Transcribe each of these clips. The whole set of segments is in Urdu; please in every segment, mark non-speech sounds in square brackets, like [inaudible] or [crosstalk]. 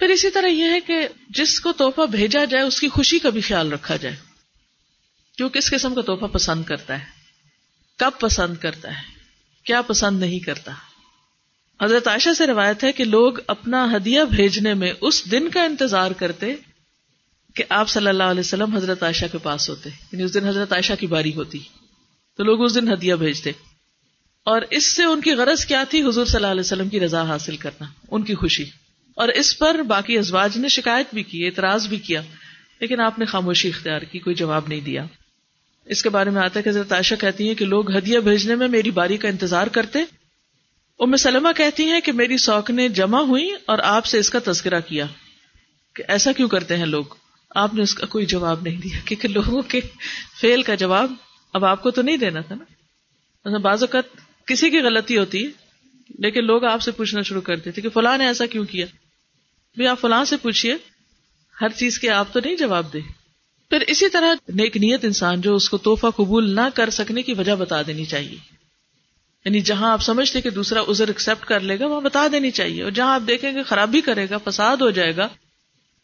پھر اسی طرح یہ ہے کہ جس کو تحفہ بھیجا جائے، اس کی خوشی کا بھی خیال رکھا جائے۔ جو کس قسم کا تحفہ پسند کرتا ہے۔ کب پسند کرتا ہے؟ کیا پسند نہیں کرتا؟ حضرت عائشہ سے روایت ہے کہ لوگ اپنا ہدیہ بھیجنے میں اس دن کا انتظار کرتے کہ آپ صلی اللہ علیہ وسلم حضرت عائشہ کے پاس ہوتے۔ یعنی اس دن حضرت عائشہ کی باری ہوتی۔ تو لوگ اس دن ہدیہ بھیجتے۔ اور اس سے ان کی غرض کیا تھی؟ حضور صلی اللہ علیہ وسلم کی رضا حاصل کرنا، ان کی خوشی۔ اور اس پر باقی ازواج نے شکایت بھی کی، اعتراض بھی کیا، لیکن آپ نے خاموشی اختیار کی، کوئی جواب نہیں دیا۔ اس کے بارے میں آتا ہے کہ حضرت عائشہ کہتی ہیں کہ لوگ ہدیہ بھیجنے میں میری باری کا انتظار کرتے۔ ام سلمہ کہتی ہیں کہ میری سوکنیں جمع ہوئی اور آپ سے اس کا تذکرہ کیا۔ کہ ایسا کیوں کرتے ہیں لوگ؟ آپ نے اس کا کوئی جواب نہیں دیا، کیونکہ لوگوں کے فیل کا جواب اب آپ کو تو نہیں دینا تھا نا۔ بعض اوقات کسی کی غلطی ہوتی ہے، لیکن لوگ آپ سے پوچھنا شروع کرتے تھے کہ فلاں نے ایسا کیوں کیا؟ بھی آپ فلاں سے پوچھیے ہر چیز کے آپ تو نہیں جواب دے۔ پھر اسی طرح نیک نیت انسان جو اس کو توحفہ قبول نہ کر سکنے کی وجہ بتا دینی چاہیے۔ یعنی جہاں آپ سمجھتے کہ دوسرا ازر ایکسپٹ کر لے گا، وہاں بتا دینی چاہیے۔ اور جہاں آپ دیکھیں گے خرابی کرے گا، فساد ہو جائے گا،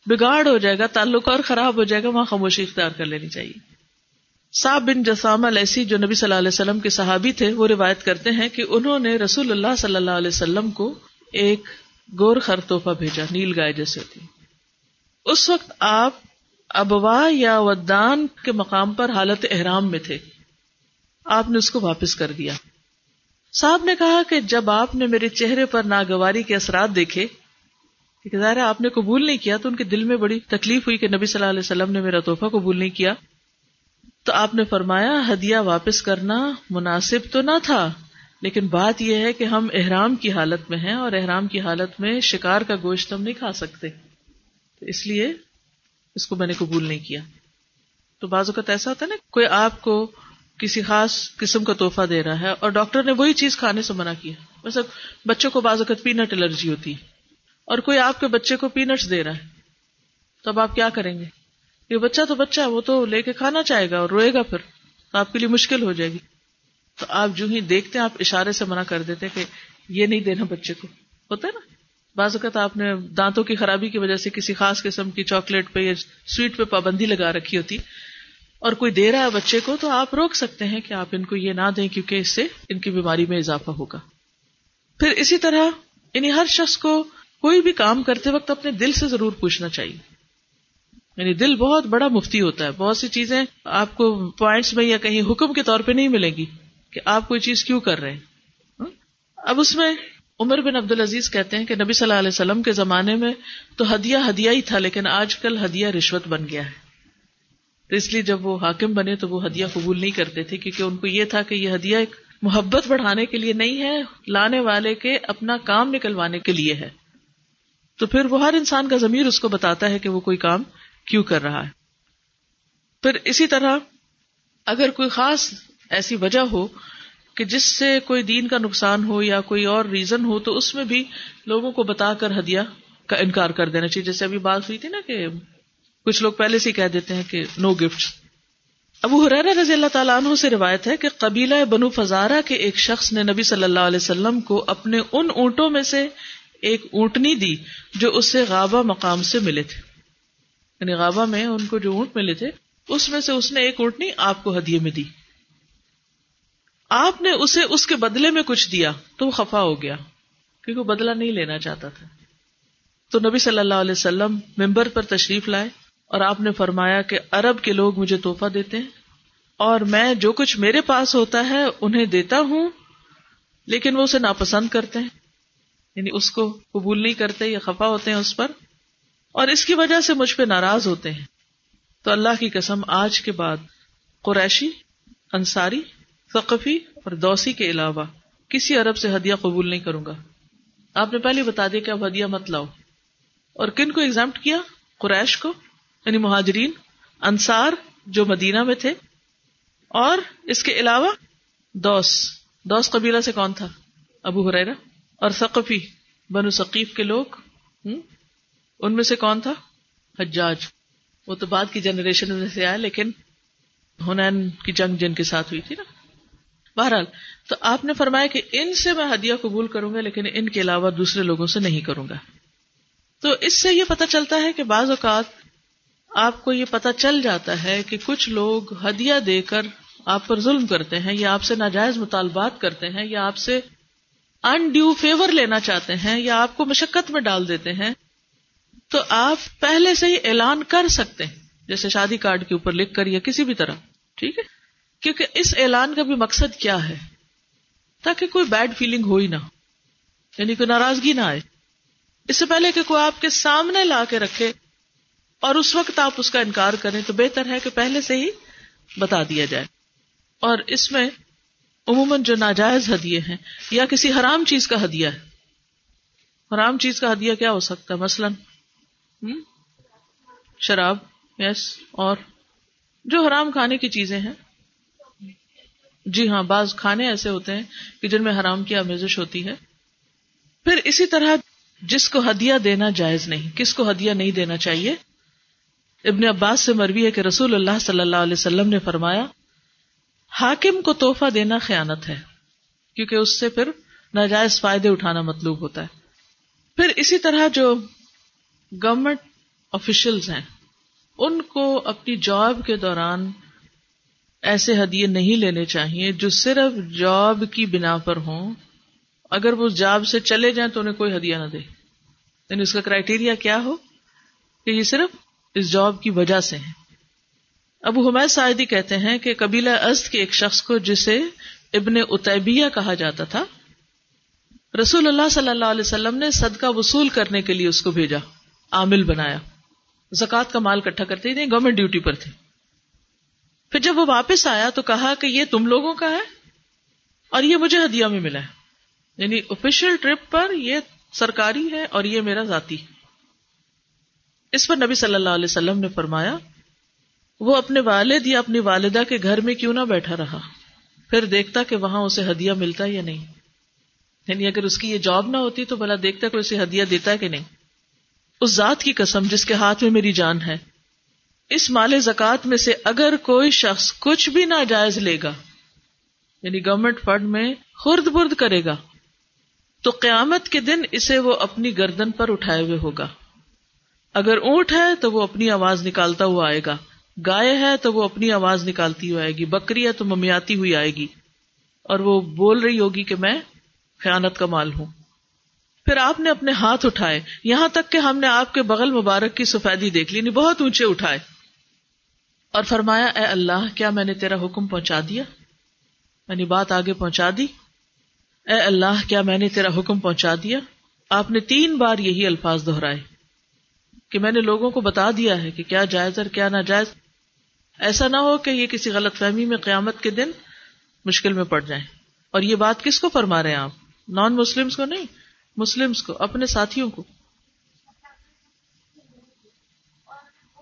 بگاڑ ہو جائے گا، تعلق اور خراب ہو جائے گا، وہاں خاموشی اختیار کر لینی چاہیے۔ صاحب بن جسام السی جو نبی صلی اللہ علیہ وسلم کے صحابی تھے، وہ روایت کرتے ہیں کہ انہوں نے رسول اللہ صلی اللہ علیہ وسلم کو ایک گور خر توحفہ بھیجا، نیل گائے جیسے ہوتی اس وقت آپ ابوا یا ودان کے مقام پر حالت احرام میں تھے۔ آپ نے اس کو واپس کر دیا۔ صاحب نے کہا کہ جب آپ نے میرے چہرے پر ناگواری کے اثرات دیکھے، کہ ظاہر آپ نے قبول نہیں کیا، تو ان کے دل میں بڑی تکلیف ہوئی کہ نبی صلی اللہ علیہ وسلم نے میرا تحفہ قبول نہیں کیا۔ تو آپ نے فرمایا، ہدیہ واپس کرنا مناسب تو نہ تھا۔ لیکن بات یہ ہے کہ ہم احرام کی حالت میں ہیں اور احرام کی حالت میں شکار کا گوشت ہم نہیں کھا سکتے۔ تو اس لیے اس کو میں نے قبول نہیں کیا۔ تو بعض اوقات ایسا ہوتا ہے نا، کوئی آپ کو کسی خاص قسم کا تحفہ دے رہا ہے اور ڈاکٹر نے وہی چیز کھانے سے منع کیا۔ ویسے بچوں کو بعض اوقات پینٹ الرجی ہوتی ہے اور کوئی آپ کے بچے کو پینٹس دے رہا ہے۔ تو اب آپ کیا کریں گے؟ یہ بچہ تو بچہ وہ تو لے کے کھانا چاہے گا اور روئے گا پھر۔ تو آپ کے لیے مشکل ہو جائے گی۔ تو آپ جو ہی دیکھتے ہیں، آپ اشارے سے منع کر دیتے کہ یہ نہیں دینا بچے کو۔ ہوتا ہے نا؟ بعض اوقات آپ نے دانتوں کی خرابی کی وجہ سے کسی خاص قسم کی چاکلیٹ پہ یا سویٹ پہ پابندی لگا رکھی ہوتی اور کوئی دے رہا ہے بچے کو، تو آپ روک سکتے ہیں کہ آپ ان کو یہ نہ دیں کیونکہ اس سے ان کی بیماری میں اضافہ ہوگا۔ پھر اسی طرح یعنی ہر شخص کو کوئی بھی کام کرتے وقت اپنے دل سے ضرور پوچھنا چاہیے۔ یعنی دل بہت بڑا مفتی ہوتا ہے۔ بہت سی چیزیں آپ کو پوائنٹس میں یا کہیں حکم کے طور پہ نہیں ملے گی۔ کہ آپ کوئی چیز کیوں کر رہے ہیں؟ اب اس میں عمر بن عبد العزیز کہتے ہیں کہ نبی صلی اللہ علیہ وسلم کے زمانے میں تو ہدیہ ہدیہ ہی تھا، لیکن آج کل ہدیہ رشوت بن گیا ہے۔ تو اس لیے جب وہ حاکم بنے تو وہ ہدیہ قبول نہیں کرتے تھے، کیونکہ ان کو یہ تھا کہ یہ ہدیہ ایک محبت بڑھانے کے لیے نہیں ہے، لانے والے کے اپنا کام نکلوانے کے لیے ہے۔ تو پھر وہ ہر انسان کا ضمیر اس کو بتاتا ہے کہ وہ کوئی کام کیوں کر رہا ہے۔ پھر اسی طرح اگر کوئی خاص ایسی وجہ ہو کہ جس سے کوئی دین کا نقصان ہو یا کوئی اور ریزن ہو تو اس میں بھی لوگوں کو بتا کر ہدیہ کا انکار کر دینا چاہیے۔ جیسے ابھی بات ہوئی تھی نا کہ کچھ لوگ پہلے سے کہہ دیتے ہیں کہ نو گفٹ ابو حرار رضی اللہ تعالیٰ عنہ سے روایت ہے کہ قبیلہ بنو فزارہ کے ایک شخص نے نبی صلی اللہ علیہ وسلم کو اپنے ان اونٹوں میں سے ایک اونٹنی دی جو اس سے غابہ مقام سے ملے تھے۔ یعنی غابہ میں ان کو جو اونٹ ملے تھے، اس میں سے اس نے ایک اونٹنی آپ کو ہدیے میں دی۔ آپ نے اسے اس کے بدلے میں کچھ دیا تو وہ خفا ہو گیا کیونکہ وہ بدلا نہیں لینا چاہتا تھا۔ تو نبی صلی اللہ علیہ وسلم ممبر پر تشریف لائے اور آپ نے فرمایا کہ ارب کے لوگ مجھے توحفہ دیتے ہیں اور میں جو کچھ میرے پاس ہوتا ہے انہیں دیتا ہوں، لیکن وہ اسے ناپسند کرتے ہیں۔ یعنی اس کو قبول نہیں کرتے یا خفا ہوتے ہیں اس پر۔ اور اس کی وجہ سے مجھ پہ ناراض ہوتے ہیں۔ تو اللہ کی قسم، آج کے بعد قریشی، انصاری ثقفی اور دوسی کے علاوہ کسی عرب سے ہدیہ قبول نہیں کروں گا۔ آپ نے پہلے بتا دیا کہ اب ہدیہ مت لاؤ۔ اور کن کو ایگزام کیا؟ قریش کو یعنی مہاجرین، انصار جو مدینہ میں تھے۔ اور اس کے علاوہ دوس۔ دوس قبیلہ سے کون تھا؟ ابو حریرا اور ثقفی، بنو ثقیف کے لوگ۔ ان میں سے کون تھا؟ حجاج۔ وہ تو بعد کی جنریشن میں سے آئے، لیکن ہنین کی جنگ جن کے ساتھ ہوئی تھی نا۔ بہرحال، تو آپ نے فرمایا کہ ان سے میں ہدیہ قبول کروں گا، لیکن ان کے علاوہ دوسرے لوگوں سے نہیں کروں گا۔ تو اس سے یہ پتا چلتا ہے کہ بعض اوقات آپ کو یہ پتا چل جاتا ہے کہ کچھ لوگ ہدیہ دے کر آپ پر ظلم کرتے ہیں، یا آپ سے ناجائز مطالبات کرتے ہیں، یا آپ سے ان ڈیو فیور لینا چاہتے ہیں، یا آپ کو مشقت میں ڈال دیتے ہیں۔ تو آپ پہلے سے ہی اعلان کر سکتے ہیں، جیسے شادی کارڈ کے اوپر لکھ کر یا کسی بھی طرح، ٹھیک ہے؟ کیونکہ اس اعلان کا بھی مقصد کیا ہے؟ تاکہ کوئی بیڈ فیلنگ ہو ہی نہ یعنی کوئی ناراضگی نہ آئے۔ اس سے پہلے کہ کوئی آپ کے سامنے لا کے رکھے اور اس وقت آپ اس کا انکار کریں، تو بہتر ہے کہ پہلے سے ہی بتا دیا جائے۔ اور اس میں عموماً جو ناجائز ہدیے ہیں یا کسی حرام چیز کا ہدیہ ہے۔ حرام چیز کا ہدیہ کیا ہو سکتا ہے؟ مثلاً شراب، یس، اور جو حرام کھانے کی چیزیں ہیں۔ جی ہاں بعض کھانے ایسے ہوتے ہیں کہ جن میں حرام کی آمیزش ہوتی ہے۔ پھر اسی طرح جس کو ہدیہ دینا جائز نہیں، کس کو ہدیہ نہیں دینا چاہیے؟ ابن عباس سے مروی ہے کہ رسول اللہ صلی اللہ علیہ وسلم نے فرمایا، حاکم کو توحفہ دینا خیانت ہے، کیونکہ اس سے پھر ناجائز فائدے اٹھانا مطلوب ہوتا ہے۔ پھر اسی طرح جو گورمنٹ آفیشلز ہیں، ان کو اپنی جاب کے دوران ایسے ہدیے نہیں لینے چاہیے جو صرف جاب کی بنا پر ہوں۔ اگر وہ جاب سے چلے جائیں تو انہیں کوئی ہدیہ نہ دے۔ یعنی اس کا کرائٹیریا کیا ہو؟ کہ یہ صرف اس جاب کی وجہ سے ہے۔ ابو حمید سعیدی کہتے ہیں کہ قبیلہ ازد کے ایک شخص کو جسے ابن اتبیہ کہا جاتا تھا، رسول اللہ صلی اللہ علیہ وسلم نے صدقہ وصول کرنے کے لیے اس کو بھیجا، عامل بنایا۔ زکوٰۃ کا مال کٹھا کرتے تھے گورنمنٹ ڈیوٹی پر تھے۔ پھر جب وہ واپس آیا تو کہا کہ یہ تم لوگوں کا ہے اور یہ مجھے ہدیہ میں ملا ہے۔ یعنی آفیشیل ٹرپ پر یہ سرکاری ہے اور یہ میرا ذاتی اس پر نبی صلی اللہ علیہ وسلم نے فرمایا، وہ اپنے والد یا اپنی والدہ کے گھر میں کیوں نہ بیٹھا رہا؟ پھر دیکھتا کہ وہاں اسے ہدیہ ملتا یا نہیں۔ یعنی اگر اس کی یہ جاب نہ ہوتی تو بلا دیکھتا کہ اسے ہدیہ دیتا ہے کہ نہیں۔ اس ذات کی قسم جس کے ہاتھ میں میری جان ہے اس مال زکات میں سے اگر کوئی شخص کچھ بھی ناجائز لے گا یعنی گورنمنٹ فنڈ میں خرد برد کرے گا، تو قیامت کے دن اسے وہ اپنی گردن پر اٹھائے ہوئے ہوگا۔ اگر اونٹ ہے تو وہ اپنی آواز نکالتا ہوا آئے گا، گائے ہے تو وہ اپنی آواز نکالتی ہوئی آئے گی، بکری ہے تو ممیاتی ہوئی آئے گی۔ اور وہ بول رہی ہوگی کہ میں خیانت کا مال ہوں۔ پھر آپ نے اپنے ہاتھ اٹھائے، یہاں تک کہ ہم نے آپ کے بغل مبارک کی سفیدی دیکھ لی یعنی بہت اونچے اٹھائے۔ اور فرمایا، اے اللہ، کیا میں نے تیرا حکم پہنچا دیا؟ میں نے بات آگے پہنچا دی۔ اے اللہ، کیا میں نے تیرا حکم پہنچا دیا؟ آپ نے تین بار یہی الفاظ دہرائے کہ میں نے لوگوں کو بتا دیا ہے کہ کیا جائز اور کیا ناجائز۔ ایسا نہ ہو کہ یہ کسی غلط فہمی میں قیامت کے دن مشکل میں پڑ جائیں۔ اور یہ بات کس کو فرما رہے ہیں آپ؟ نان مسلم کو نہیں مسلم کو، اپنے ساتھیوں کو۔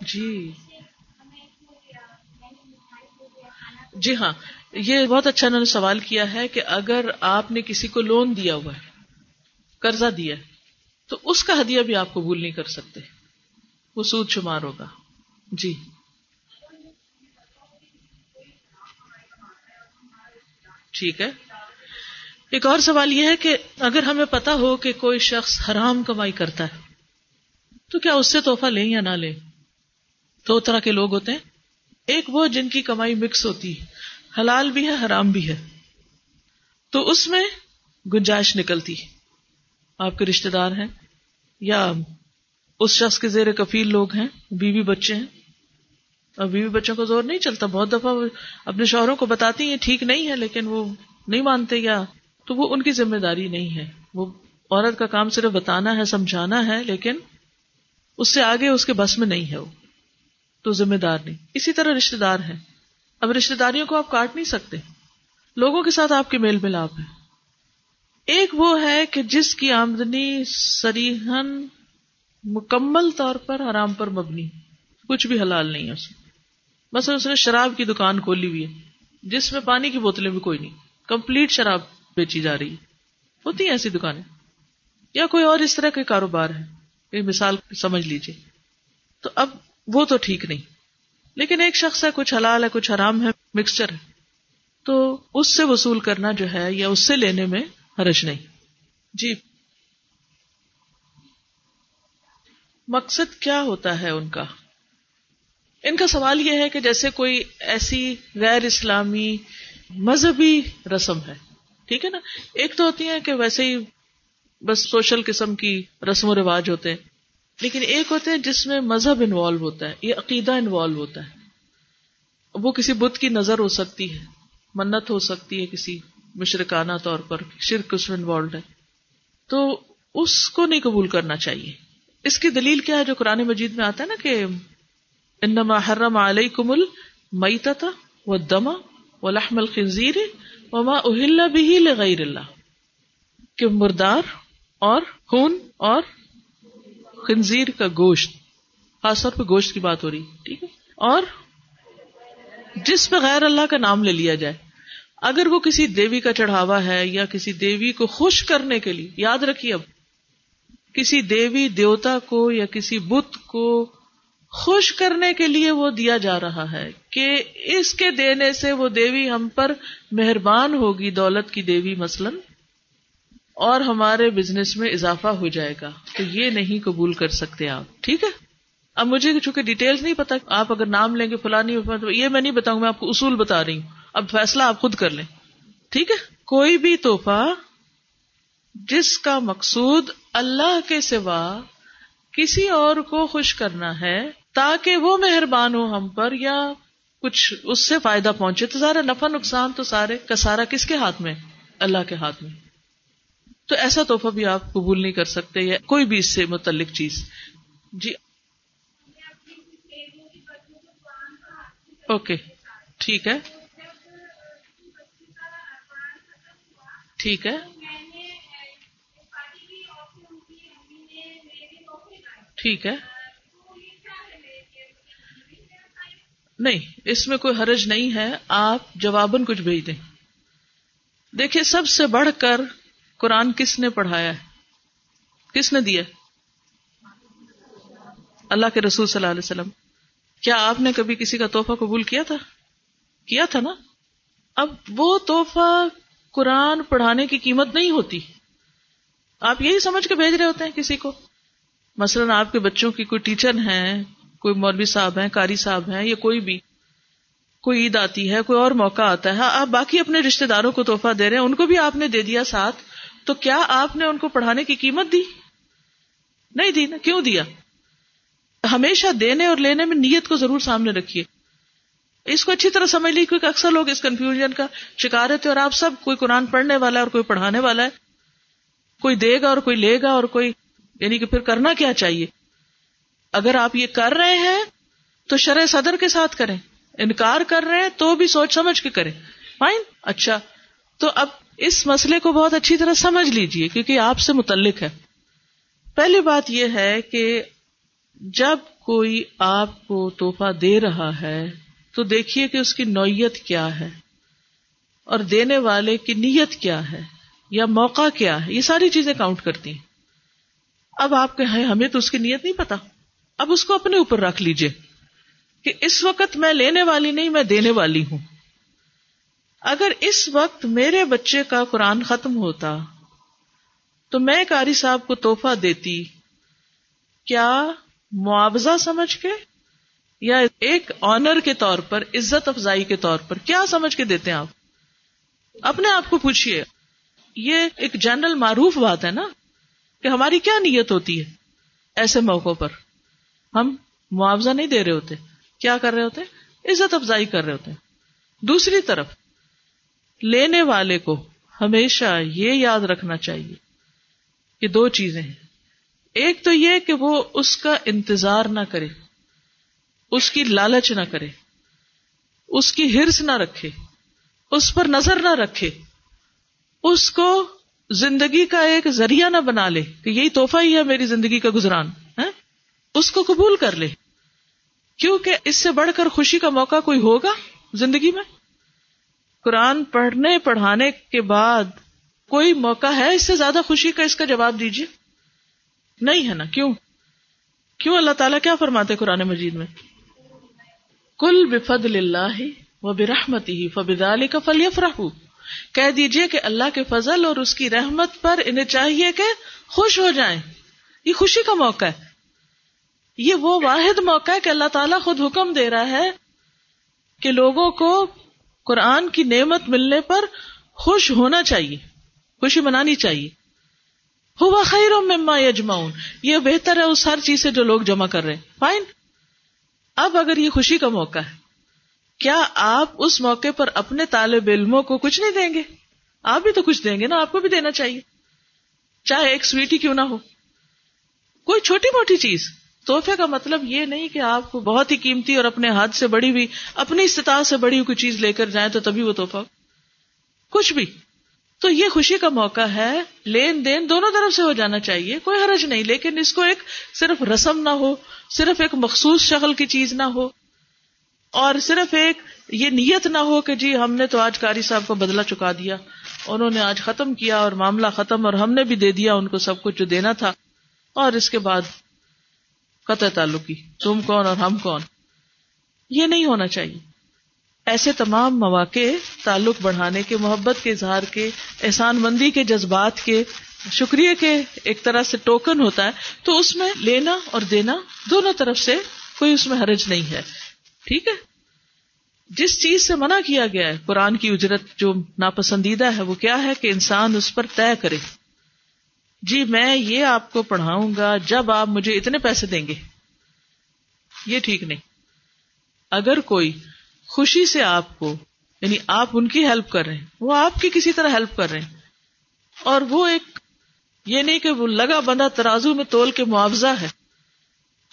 جی۔ جی ہاں یہ بہت اچھا انہوں نے سوال کیا ہے کہ اگر آپ نے کسی کو لون دیا ہوا ہے، قرضہ دیا تو اس کا ہدیہ بھی آپ قبول نہیں کر سکتے۔ وہ سود شمار ہوگا۔ جی۔ ٹھیک ہے۔ ایک اور سوال یہ ہے کہ اگر ہمیں پتا ہو کہ کوئی شخص حرام کمائی کرتا ہے، تو کیا اس سے توحفہ لیں یا نہ لیں؟ دو طرح کے لوگ ہوتے ہیں۔ ایک وہ جن کی کمائی مکس ہوتی ہے، حلال بھی ہے، حرام بھی ہے۔ تو اس میں گنجائش نکلتی آپ کے رشتے دار ہیں یا اس شخص کے زیر کفیل لوگ ہیں، بیوی بچے ہیں۔ اور بیوی بچوں کو زور نہیں چلتا، بہت دفعہ وہ اپنے شوہروں کو بتاتی ہیں ٹھیک نہیں ہے، لیکن وہ نہیں مانتے یا تو وہ ان کی ذمہ داری نہیں ہے۔ وہ عورت کا کام صرف بتانا ہے، سمجھانا ہے، لیکن اس سے آگے اس کے بس میں نہیں ہے وہ۔ تو ذمہ دار نہیں۔ اسی طرح رشتے دار ہیں۔ اب رشتے داریوں کو آپ کاٹ نہیں سکتے۔ لوگوں کے ساتھ آپ کے میل ملاپ ہے ایک وہ ہے کہ جس کی آمدنی سریحن مکمل طور پر حرام پر مبنی۔ کچھ بھی حلال نہیں ہے اس میں۔ بس اس نے شراب کی دکان کھولی ہوئی ہے۔ جس میں پانی کی بوتلیں بھی کوئی نہیں۔ کمپلیٹ شراب بیچی جا رہی ہے۔ ہوتی ہیں ایسی دکانیں۔ یا کوئی اور اس طرح کے کاروبار ہے یہ مثال سمجھ لیجیے تو اب وہ تو ٹھیک نہیں۔ لیکن ایک شخص ہے، کچھ حلال ہے، کچھ حرام ہے مکسچر ہے۔ تو اس سے وصول کرنا جو ہے یا اس سے لینے میں حرج نہیں۔ جی۔ مقصد کیا ہوتا ہے ان کا؟ ان کا سوال یہ ہے کہ جیسے کوئی ایسی غیر اسلامی مذہبی رسم ہے، ٹھیک ہے نا؟ ایک تو ہوتی ہے کہ ویسے ہی بس سوشل قسم کی رسم و رواج ہوتے ہیں۔ لیکن ایک ہوتے ہیں جس میں مذہب انوالو ہوتا ہے، یہ عقیدہ انوالو ہوتا ہے۔ وہ کسی بت کی نظر ہو سکتی ہے، منت ہو سکتی ہے کسی مشرکانہ طور پر، شرک اس میں انوالوڈ ہے۔ تو اس کو نہیں قبول کرنا چاہیے۔ اس کی دلیل کیا ہے جو قرآن مجید میں آتا ہے نا کہ انما حرم علیکم المیتۃ والدم ولحم الخنزیر وما اہل به لغیر اللہ، کہ مردار اور خون اور خنزیر کا گوشت، خاص طور پہ گوشت کی بات ہو رہی، ٹھیک ہے؟ اور جس پہ غیر اللہ کا نام لے لیا جائے، اگر وہ کسی دیوی کا چڑھاوا ہے یا کسی دیوی کو خوش کرنے کے لیے، یاد رکھیے اب، کسی دیوی دیوتا کو یا کسی بت کو خوش کرنے کے لیے وہ دیا جا رہا ہے کہ اس کے دینے سے وہ دیوی ہم پر مہربان ہوگی، دولت کی دیوی مثلاً اور ہمارے بزنس میں اضافہ ہو جائے گا۔ تو یہ نہیں قبول کر سکتے آپ۔ ٹھیک ہے؟ اب مجھے چونکہ ڈیٹیلز نہیں پتا، آپ اگر نام لیں گے فلانی یہ میں نہیں بتاؤں، میں آپ کو اصول بتا رہی ہوں۔ اب فیصلہ آپ خود کر لیں۔ ٹھیک ہے؟ کوئی بھی توحفہ جس کا مقصود اللہ کے سوا کسی اور کو خوش کرنا ہے، تاکہ وہ مہربان ہو ہم پر، یا کچھ اس سے فائدہ پہنچے۔ تو سارا نفع نقصان تو سارے، کا سارا کس کے ہاتھ میں؟ اللہ کے ہاتھ میں۔ تو ایسا تحفہ بھی آپ قبول نہیں کر سکتے یا کوئی بھی اس سے متعلق چیز۔ جی۔ اوکے۔ ٹھیک ہے۔ ٹھیک ہے۔ ٹھیک ہے۔ نہیں، اس میں کوئی حرج نہیں ہے۔ آپ جواباً کچھ بھیج دیں۔ دیکھیے، سب سے بڑھ کر قرآن کس نے پڑھایا ہے؟ کس نے دیا؟ اللہ کے رسول صلی اللہ علیہ وسلم۔ کیا آپ نے کبھی کسی کا تحفہ قبول کیا تھا؟ کیا تھا نا؟ اب وہ تحفہ قرآن پڑھانے کی قیمت نہیں ہوتی۔ آپ یہی سمجھ کے بھیج رہے ہوتے ہیں کسی کو۔ مثلاً آپ کے بچوں کی کوئی ٹیچر ہیں، کوئی مولوی صاحب ہیں کاری صاحب ہیں، یا کوئی بھی۔ کوئی عید آتی ہے، کوئی اور موقع آتا ہے۔ ہاں، آپ باقی اپنے رشتے داروں کو تحفہ دے رہے ہیں، ان کو بھی آپ نے دے دیا ساتھ۔ تو کیا آپ نے ان کو پڑھانے کی قیمت دی؟ نہیں دی نا، کیوں دیا؟ ہمیشہ دینے اور لینے میں نیت کو ضرور سامنے رکھیے۔ اس کو اچھی طرح سمجھ لی کیونکہ اکثر لوگ اس کنفیوژن کا شکار رہتے اور آپ سب کوئی قرآن پڑھنے والا ہے اور کوئی پڑھانے والا ہے۔ کوئی دے گا اور کوئی لے گا اور کوئی یعنی کہ پھر کرنا کیا چاہیے؟ اگر آپ یہ کر رہے ہیں، تو شرح صدر کے ساتھ کریں۔ انکار کر رہے ہیں، تو بھی سوچ سمجھ کے کریں۔ فائن اچھا۔ تو اب اس مسئلے کو بہت اچھی طرح سمجھ لیجیے، کیونکہ آپ سے متعلق ہے۔ پہلی بات یہ ہے کہ جب کوئی آپ کو توحفہ دے رہا ہے، تو دیکھیے کہ اس کی نوعیت کیا ہے۔ اور دینے والے کی نیت کیا ہے، یا موقع کیا ہے، یہ ساری چیزیں کاؤنٹ کرتی ہیں۔ اب آپ کہ ہمیں تو اس کی نیت نہیں پتا۔ اب اس کو اپنے اوپر رکھ لیجیے کہ اس وقت میں لینے والی نہیں، میں دینے والی ہوں۔ اگر اس وقت میرے بچے کا قرآن ختم ہوتا تو میں کاری صاحب کو توحفہ دیتی، کیا معاوضہ سمجھ کے؟ یا ایک آنر کے طور پر، عزت افزائی کے طور پر، کیا سمجھ کے دیتے ہیں آپ؟ اپنے آپ کو پوچھیے یہ ایک جنرل معروف بات ہے نا، کہ ہماری کیا نیت ہوتی ہے ایسے موقعوں پر؟ ہم معاوضہ نہیں دے رہے ہوتے۔ کیا کر رہے ہوتے؟ عزت افزائی کر رہے ہوتے۔ دوسری طرف لینے والے کو ہمیشہ یہ یاد رکھنا چاہیے کہ دو چیزیں ہیں۔ ایک تو یہ کہ وہ اس کا انتظار نہ کرے، اس کی لالچ نہ کرے، اس کی ہرس نہ رکھے، اس پر نظر نہ رکھے، اس کو زندگی کا ایک ذریعہ نہ بنا لے کہ یہی توحفہ ہی ہے میری زندگی کا گزران ہے اس کو قبول کر لے۔ کیونکہ اس سے بڑھ کر خوشی کا موقع کوئی ہوگا زندگی میں؟ قرآن پڑھنے پڑھانے کے بعد کوئی موقع ہے اس سے زیادہ خوشی کا اس کا جواب دیجیے؟ نہیں ہے نا، کیوں؟ کیوں اللہ تعالیٰ کیا فرماتے قرآن مجید میں؟ کل بفد اللہ و برحمت ہی فبد علی کا فلی کہہ دیجیے کہ اللہ کے فضل اور اس کی رحمت پر انہیں چاہیے کہ خوش ہو جائیں۔ یہ خوشی کا موقع ہے۔ یہ وہ واحد موقع ہے کہ اللہ تعالیٰ خود حکم دے رہا ہے کہ لوگوں کو قرآن کی نعمت ملنے پر خوش ہونا چاہیے، خوشی منانی چاہیے۔ ہوا خیر مما یجماؤن یہ بہتر ہے اس ہر چیز سے جو لوگ جمع کر رہے ہیں۔ فائن اب اگر یہ خوشی کا موقع ہے، کیا آپ اس موقع پر اپنے طالب علموں کو کچھ نہیں دیں گے؟ آپ بھی تو کچھ دیں گے نا، آپ کو بھی دینا چاہیے۔ چاہے ایک سویٹی کیوں نہ ہو۔ کوئی چھوٹی موٹی چیز۔ تحفے کا مطلب یہ نہیں کہ آپ کو بہت ہی قیمتی اور اپنے ہاتھ سے بڑی ہوئی، اپنی استطاعت سے بڑی ہوئی کوئی چیز لے کر جائیں تو تبھی وہ تحفہ۔ کچھ بھی۔ تو یہ خوشی کا موقع ہے، لین دین دونوں طرف سے ہو جانا چاہیے، کوئی حرج نہیں، لیکن اس کو ایک صرف رسم نہ ہو، صرف ایک مخصوص شکل کی چیز نہ ہو، اور صرف ایک یہ نیت نہ ہو کہ جی ہم نے تو آج کاری صاحب کو بدلا چکا دیا، انہوں نے آج ختم کیا اور معاملہ ختم اور ہم نے بھی دے دیا، ان کو سب کچھ جو دینا تھا۔ اور اس کے بعد قطع تعلقی، تم کون اور ہم کون؟ یہ نہیں ہونا چاہیے۔ ایسے تمام مواقع تعلق بڑھانے کے، محبت کے، اظہار کے، احسان مندی کے، جذبات کے، شکریہ کے ایک طرح سے ٹوکن ہوتا ہے، تو اس میں لینا اور دینا دونوں طرف سے کوئی اس میں حرج نہیں ہے۔ ٹھیک ہے؟ جس چیز سے منع کیا گیا ہے، قرآن کی اجرت جو ناپسندیدہ ہے، وہ کیا ہے کہ انسان اس پر طے کرے۔ جی میں یہ آپ کو پڑھاؤں گا جب آپ مجھے اتنے پیسے دیں گے۔ یہ ٹھیک نہیں۔ اگر کوئی خوشی سے آپ کو یعنی آپ ان کی ہیلپ کر رہے ہیں، وہ آپ کی کسی طرح ہیلپ کر رہے ہیں۔ اور وہ ایک، یہ نہیں کہ وہ لگا بندہ ترازو میں تول کے معاوضہ ہے۔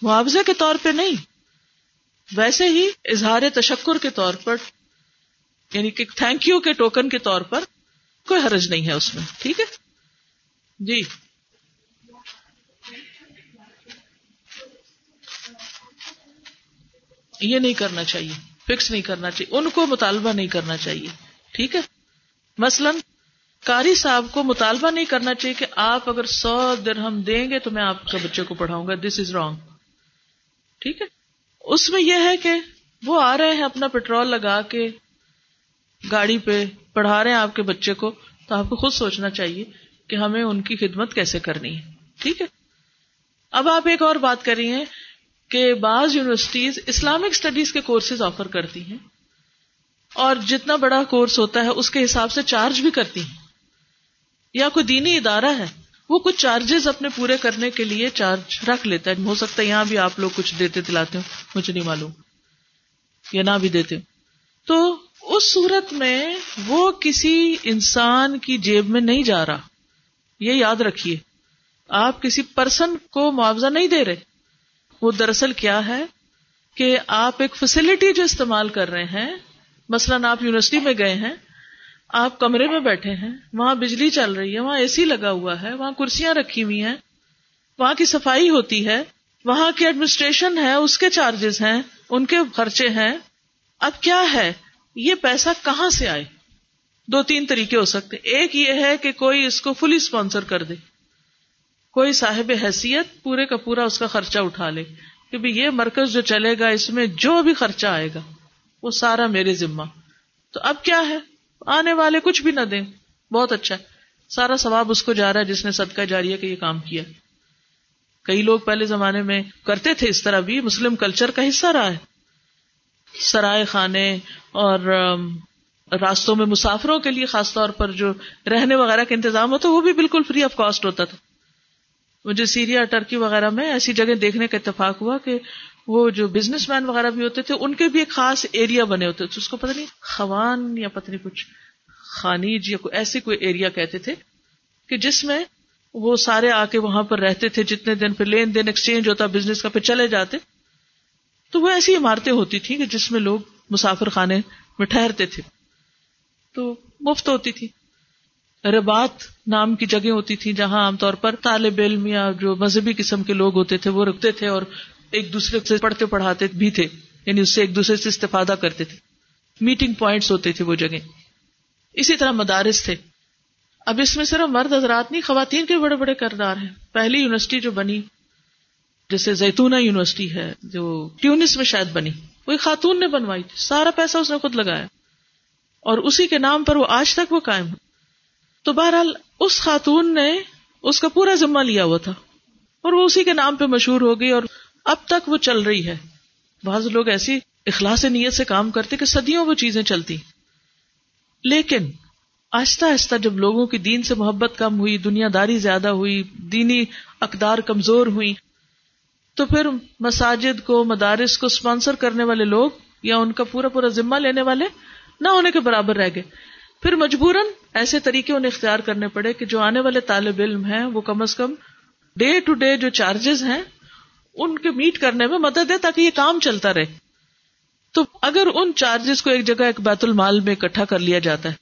معاوضے کے طور پہ نہیں۔ ویسے ہی اظہار تشکر کے طور پر یعنی کہ تھینک یو کے ٹوکن کے طور پر، کوئی حرج نہیں ہے اس میں۔ ٹھیک ہے؟ جی۔ یہ نہیں کرنا چاہیے فکس نہیں کرنا چاہیے، ان کو مطالبہ نہیں کرنا چاہیے، ٹھیک ہے؟ مثلاً کاری صاحب کو مطالبہ نہیں کرنا چاہیے کہ آپ اگر سو درہم دیں گے تو میں آپ کے بچے کو پڑھاؤں گا دس از رانگ ٹھیک ہے؟ اس میں یہ ہے کہ وہ آ رہے ہیں اپنا پیٹرول لگا کے گاڑی پہ، پڑھا رہے ہیں آپ کے بچے کو، تو آپ کو خود سوچنا چاہیے کہ ہمیں ان کی خدمت کیسے کرنی ہے، ٹھیک ہے؟ اب آپ ایک اور بات کر رہی ہیں کہ بعض یونیورسٹیز اسلامک اسٹڈیز کے کورسز آفر کرتی ہیں اور جتنا بڑا کورس ہوتا ہے اس کے حساب سے چارج بھی کرتی ہیں یا کوئی دینی ادارہ ہے وہ کچھ چارجز اپنے پورے کرنے کے لیے چارج رکھ لیتا ہے ہو سکتا ہے یہاں بھی آپ لوگ کچھ دیتے دلاتے ہو مجھے نہیں معلوم یا نہ بھی دیتے ہو تو اس صورت میں وہ کسی انسان کی جیب میں نہیں جا رہا یہ یاد رکھیے آپ کسی پرسن کو معاوضہ نہیں دے رہے وہ دراصل کیا ہے کہ آپ ایک فیسلٹی جو استعمال کر رہے ہیں، مثلاً آپ یونیورسٹی میں گئے ہیں، آپ کمرے میں بیٹھے ہیں، وہاں بجلی چل رہی ہے، وہاں اے سی لگا ہوا ہے، وہاں کرسیاں رکھی ہوئی ہیں، وہاں کی صفائی ہوتی ہے، وہاں کی ایڈمنسٹریشن ہے، اس کے چارجز ہیں، ان کے خرچے ہیں۔ اب کیا ہے؟ یہ پیسہ کہاں سے آئے؟ دو تین طریقے ہو سکتے ایک یہ ہے کہ کوئی اس کو فلی اسپانسر کر دے۔ کوئی صاحب حیثیت پورے کا پورا اس کا خرچہ اٹھا لے کہ یہ مرکز جو چلے گا اس میں جو بھی خرچہ آئے گا، وہ سارا میرے ذمہ۔ تو اب کیا ہے؟ آنے والے کچھ بھی نہ دیں۔ بہت اچھا۔ ہے سارا ثواب اس کو جا رہا ہے جس نے صدقہ جاری ہے کہ یہ کام کیا۔ کئی لوگ پہلے زمانے میں کرتے تھے اس طرح بھی، مسلم کلچر کا حصہ رہا ہے۔ سرائے خانے اور راستوں میں مسافروں کے لیے خاص طور پر جو رہنے وغیرہ کا انتظام ہوتا، وہ بھی بالکل فری آف کاسٹ ہوتا تھا۔ مجھے سیریا ٹرکی وغیرہ میں ایسی جگہ دیکھنے کا اتفاق ہوا کہ وہ جو بزنس مین وغیرہ بھی ہوتے تھے، ان کے بھی ایک خاص ایریا بنے ہوتے تھے۔ اس کو پتہ نہیں، خوان یا پتہ نہیں کچھ، خانیج یا کوئی ایسے کوئی ایریا کہتے تھے کہ جس میں وہ سارے آ کے وہاں پر رہتے تھے۔ جتنے دن پھر لین دین ایکسچینج ہوتا بزنس کا پھر چلے جاتے۔ تو وہ ایسی عمارتیں ہوتی تھی کہ جس میں لوگ مسافر خانے میں ٹھہرتے تھے۔ تو مفت ہوتی تھی۔ ربات نام کی جگہ ہوتی تھی جہاں عام طور پر طالب علم یا جو مذہبی قسم کے لوگ ہوتے تھے وہ رکتے تھے اور ایک دوسرے سے پڑھتے پڑھاتے بھی تھے یعنی اس سے ایک دوسرے سے استفادہ کرتے تھے۔ میٹنگ پوائنٹس ہوتے تھے وہ جگہ اسی طرح مدارس تھے۔ اب اس میں صرف مرد حضرات نہیں، خواتین کے بڑے بڑے کردار ہیں۔ پہلی یونیورسٹی جو بنی، جیسے زیتونہ یونیورسٹی ہے، جو ٹیونس میں شاید بنی۔ وہ خاتون نے بنوائی تھی۔ سارا پیسہ اس نے خود لگایا۔ اور اسی کے نام پر وہ آج تک وہ قائم ہے تو بہرحال اس خاتون نے اس کا پورا ذمہ لیا ہوا تھا اور وہ اسی کے نام پہ مشہور ہو گئی اور اب تک وہ چل رہی ہے۔ بعض لوگ ایسی اخلاص نیت سے کام کرتے کہ صدیوں وہ چیزیں چلتی۔ لیکن آہستہ آہستہ جب لوگوں کی دین سے محبت کم ہوئی، دنیا داری زیادہ ہوئی، دینی اقدار کمزور ہوئی، تو پھر مساجد کو، مدارس کو اسپانسر کرنے والے لوگ یا ان کا پورا پورا ذمہ لینے والے نہ ہونے کے برابر رہ گئے۔ پھر مجبوراً ایسے طریقے انہیں اختیار کرنے پڑے کہ جو آنے والے طالب علم ہیں، وہ کم از کم ڈے ٹو ڈے جو چارجز ہیں، ان کے میٹ کرنے میں مدد دے تاکہ یہ کام چلتا رہے۔ تو اگر ان چارجز کو ایک جگہ ایک بیت المال میں اکٹھا کر لیا جاتا ہے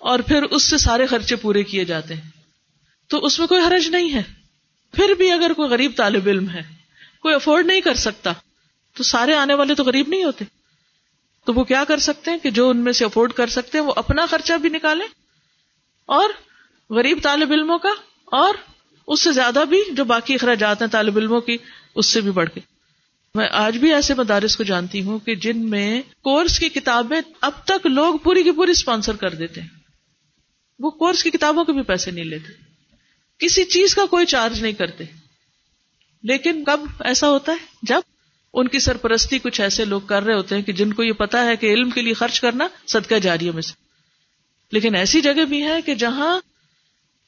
اور پھر اس سے سارے خرچے پورے کیے جاتے ہیں، تو اس میں کوئی حرج نہیں ہے۔ پھر بھی اگر کوئی غریب طالب علم ہے، کوئی افورڈ نہیں کر سکتا، تو سارے آنے والے تو غریب نہیں ہوتے۔ تو وہ کیا کر سکتے ہیں کہ جو ان میں سے افورڈ کر سکتے ہیں وہ اپنا خرچہ بھی نکالے اور غریب طالب علموں کا اور اس سے زیادہ بھی جو باقی اخراجات ہیں طالب علموں کی، اس سے بھی بڑھ کے۔ میں آج بھی ایسے مدارس کو جانتی ہوں کہ جن میں کورس کی کتابیں اب تک لوگ پوری کی پوری اسپانسر کر دیتے ہیں۔ وہ کورس کی کتابوں کے بھی پیسے نہیں لیتے۔ کسی چیز کا کوئی چارج نہیں کرتے۔ لیکن کب ایسا ہوتا ہے؟ جب ان کی سرپرستی کچھ ایسے لوگ کر رہے ہوتے ہیں کہ جن کو یہ پتا ہے کہ علم کے لیے خرچ کرنا صدقہ جاریوں میں سے۔ لیکن ایسی جگہ بھی ہے کہ جہاں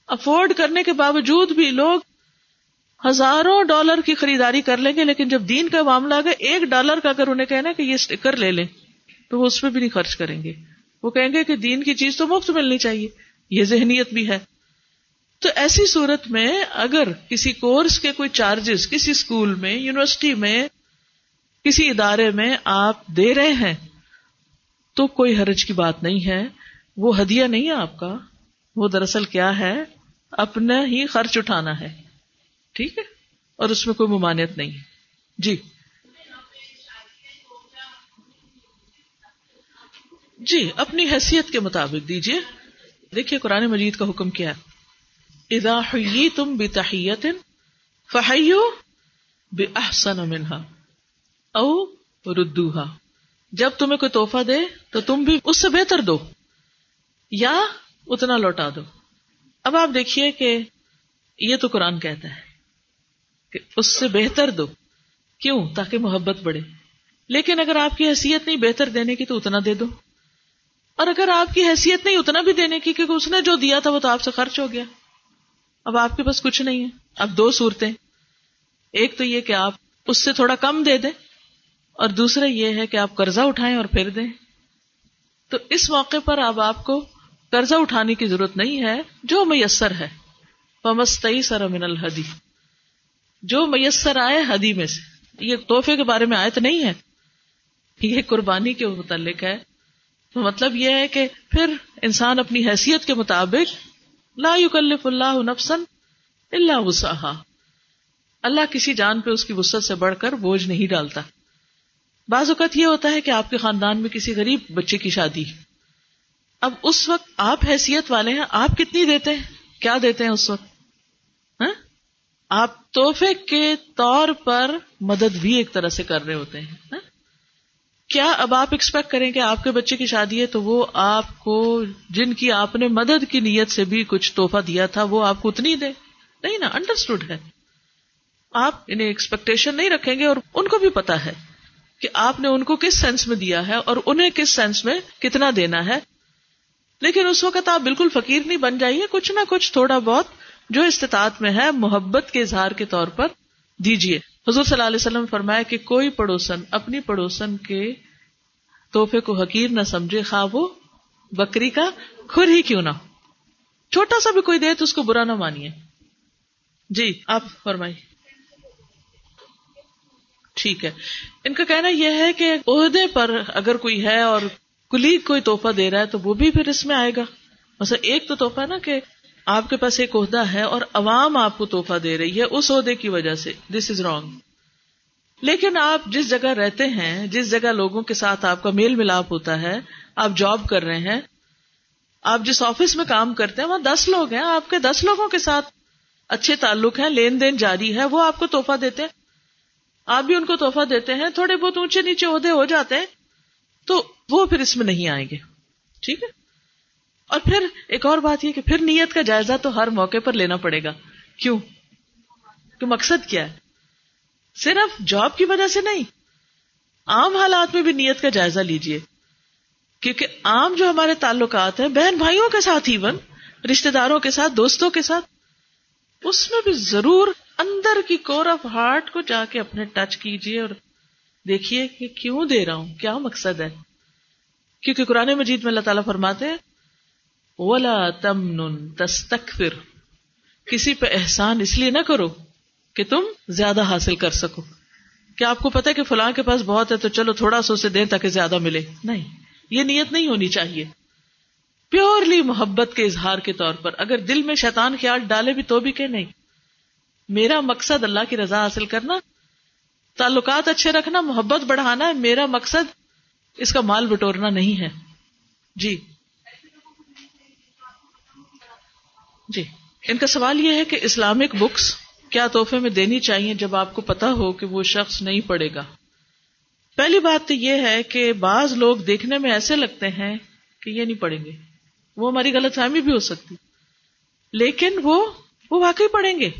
افورڈ کرنے کے باوجود بھی لوگ ہزاروں ڈالر کی خریداری کر لیں گے، لیکن جب دین کا معاملہ آگے ایک ڈالر کا اگر انہیں کہنا کہ یہ اسٹیکر لے لیں، تو وہ اس پہ بھی نہیں خرچ کریں گے۔ وہ کہیں گے کہ دین کی چیز تو مفت ملنی چاہیے، یہ ذہنیت بھی ہے۔ تو ایسی صورت میں اگر کسی کورس کے کوئی چارجز کسی اسکول میں یونیورسٹی میں کسی ادارے میں آپ دے رہے ہیں، تو کوئی حرج کی بات نہیں ہے۔ وہ ہدیہ نہیں ہے آپ کا۔ وہ دراصل کیا ہے؟ اپنا ہی خرچ اٹھانا ہے۔ ٹھیک ہے؟ اور اس میں کوئی ممانعت نہیں ہے۔ جی۔ جی اپنی حیثیت کے مطابق دیجیے دیکھیے قرآن مجید کا حکم کیا ادا تم بے تحیت فہیو بے احسن منہا او ردوہا جب تمہیں کوئی توحفہ دے تو تم بھی اس سے بہتر دو، یا اتنا لوٹا دو۔ اب آپ دیکھیے کہ یہ تو قرآن کہتا ہے کہ اس سے بہتر دو۔ کیوں؟ تاکہ محبت بڑھے۔ لیکن اگر آپ کی حیثیت نہیں بہتر دینے کی تو اتنا دے دو۔ اور اگر آپ کی حیثیت نہیں اتنا بھی دینے کی، کیونکہ اس نے جو دیا تھا وہ تو آپ سے خرچ ہو گیا۔ اب آپ کے پاس کچھ نہیں ہے۔ اب دو صورتیں۔ ایک تو یہ کہ آپ اس سے تھوڑا کم دے دیں۔ اور دوسرا یہ ہے کہ آپ قرضہ اٹھائیں اور پھر دیں۔ تو اس موقع پر اب آپ کو قرضہ اٹھانے کی ضرورت نہیں ہے، جو میسر ہے۔ پمستئی سر من الحدی جو میسر آئے ہدی میں سے۔ یہ تحفے کے بارے میں آئے تو نہیں ہے۔ یہ قربانی کے متعلق ہے۔ تو مطلب یہ ہے کہ پھر انسان اپنی حیثیت کے مطابق لا یکلف اللہ نفسن اللہ وسعہ اللہ کسی جان پہ اس کی وسط سے بڑھ کر بوجھ نہیں ڈالتا۔ بعض اوقات یہ ہوتا ہے کہ آپ کے خاندان میں کسی غریب بچے کی شادی اب اس وقت آپ حیثیت والے ہیں، آپ کتنی دیتے ہیں؟ کیا دیتے ہیں اس وقت؟ ہاں؟ آپ توحفے کے طور پر مدد بھی ایک طرح سے کر رہے ہوتے ہیں ہاں؟ کیا اب آپ ایکسپیکٹ کریں کہ آپ کے بچے کی شادی ہے تو وہ آپ کو، جن کی آپ نے مدد کی نیت سے بھی کچھ توحفہ دیا تھا، وہ آپ کو اتنی دے؟ نہیں نا انڈرسٹوڈ ہے۔ آپ انہیں ایکسپیکٹیشن نہیں رکھیں گے اور ان کو بھی پتا ہے۔ کہ آپ نے ان کو کس سینس میں دیا ہے اور انہیں کس سینس میں کتنا دینا ہے۔ لیکن اس وقت آپ بالکل فقیر نہیں بن جائیے، کچھ نہ کچھ تھوڑا بہت جو استطاعت میں ہے، محبت کے اظہار کے طور پر دیجیے حضور صلی اللہ علیہ وسلم فرمایا کہ کوئی پڑوسن اپنی پڑوسن کے توحفے کو حقیر نہ سمجھے، خواہ وہ بکری کا کھر ہی کیوں نہ چھوٹا سا بھی کوئی دے تو اس کو برا نہ مانیے۔ جی آپ فرمائیے۔ ٹھیک ہے۔ ان کا کہنا یہ ہے کہ عہدے پر اگر کوئی ہے اور کلی کوئی توحفہ دے رہا ہے تو وہ بھی پھر اس میں آئے گا۔ مثلا ایک تو توحفہ نا کہ آپ کے پاس ایک عہدہ ہے اور عوام آپ کو توحفہ دے رہی ہے اس عہدے کی وجہ سے۔ دس از رانگ لیکن آپ جس جگہ رہتے ہیں، جس جگہ لوگوں کے ساتھ آپ کا میل ملاپ ہوتا ہے، آپ جاب کر رہے ہیں، آپ جس آفس میں کام کرتے ہیں، وہاں دس لوگ ہیں، آپ کے دس لوگوں کے ساتھ اچھے تعلق ہیں، لین دین جاری ہے، وہ آپ کو توحفہ دیتے ہیں۔ آپ بھی ان کو توحفہ دیتے ہیں، تھوڑے بہت اونچے نیچے عہدے ہو جاتے ہیں، تو وہ پھر اس میں نہیں آئیں گے۔ ٹھیک ہے؟ اور پھر ایک اور بات یہ کہ پھر نیت کا جائزہ تو ہر موقع پر لینا پڑے گا۔ کیوں؟ کہ مقصد کیا ہے؟ صرف جاب کی وجہ سے نہیں۔ عام حالات میں بھی نیت کا جائزہ لیجیے۔ کیونکہ عام جو ہمارے تعلقات ہیں، بہن بھائیوں کے ساتھ ایون رشتے داروں کے ساتھ، دوستوں کے ساتھ، اس میں بھی ضرور اندر کی کور آف ہارٹ کو جا کے اپنے ٹچ کیجیے اور دیکھیے کہ کیوں دے رہا ہوں، کیا مقصد ہے؟ کیونکہ قرآن مجید میں اللہ تعالیٰ فرماتے ولا تمن تستکفر کسی پہ احسان اس لیے نہ کرو کہ تم زیادہ حاصل کر سکو۔ کیا آپ کو پتا کہ فلاں کے پاس بہت ہے تو چلو تھوڑا سا اسے دیں تاکہ زیادہ ملے؟ نہیں، یہ نیت نہیں ہونی چاہیے۔ پیورلی محبت کے اظہار کے طور پر، اگر دل میں شیطان خیال ڈالے بھی تو بھی کہ نہیں؟ میرا مقصد اللہ کی رضا حاصل کرنا، تعلقات اچھے رکھنا، محبت بڑھانا ہے، میرا مقصد اس کا مال بٹورنا نہیں ہے۔ جی۔ جی۔ ان کا سوال یہ ہے کہ اسلامک بکس کیا تحفے میں دینی چاہیے جب آپ کو پتا ہو کہ وہ شخص نہیں پڑے گا؟ پہلی بات تو یہ ہے کہ بعض لوگ دیکھنے میں ایسے لگتے ہیں کہ یہ نہیں پڑھیں گے۔ وہ ہماری غلط فہمی بھی ہو سکتی۔ لیکن وہ وہ واقعی پڑھیں گے۔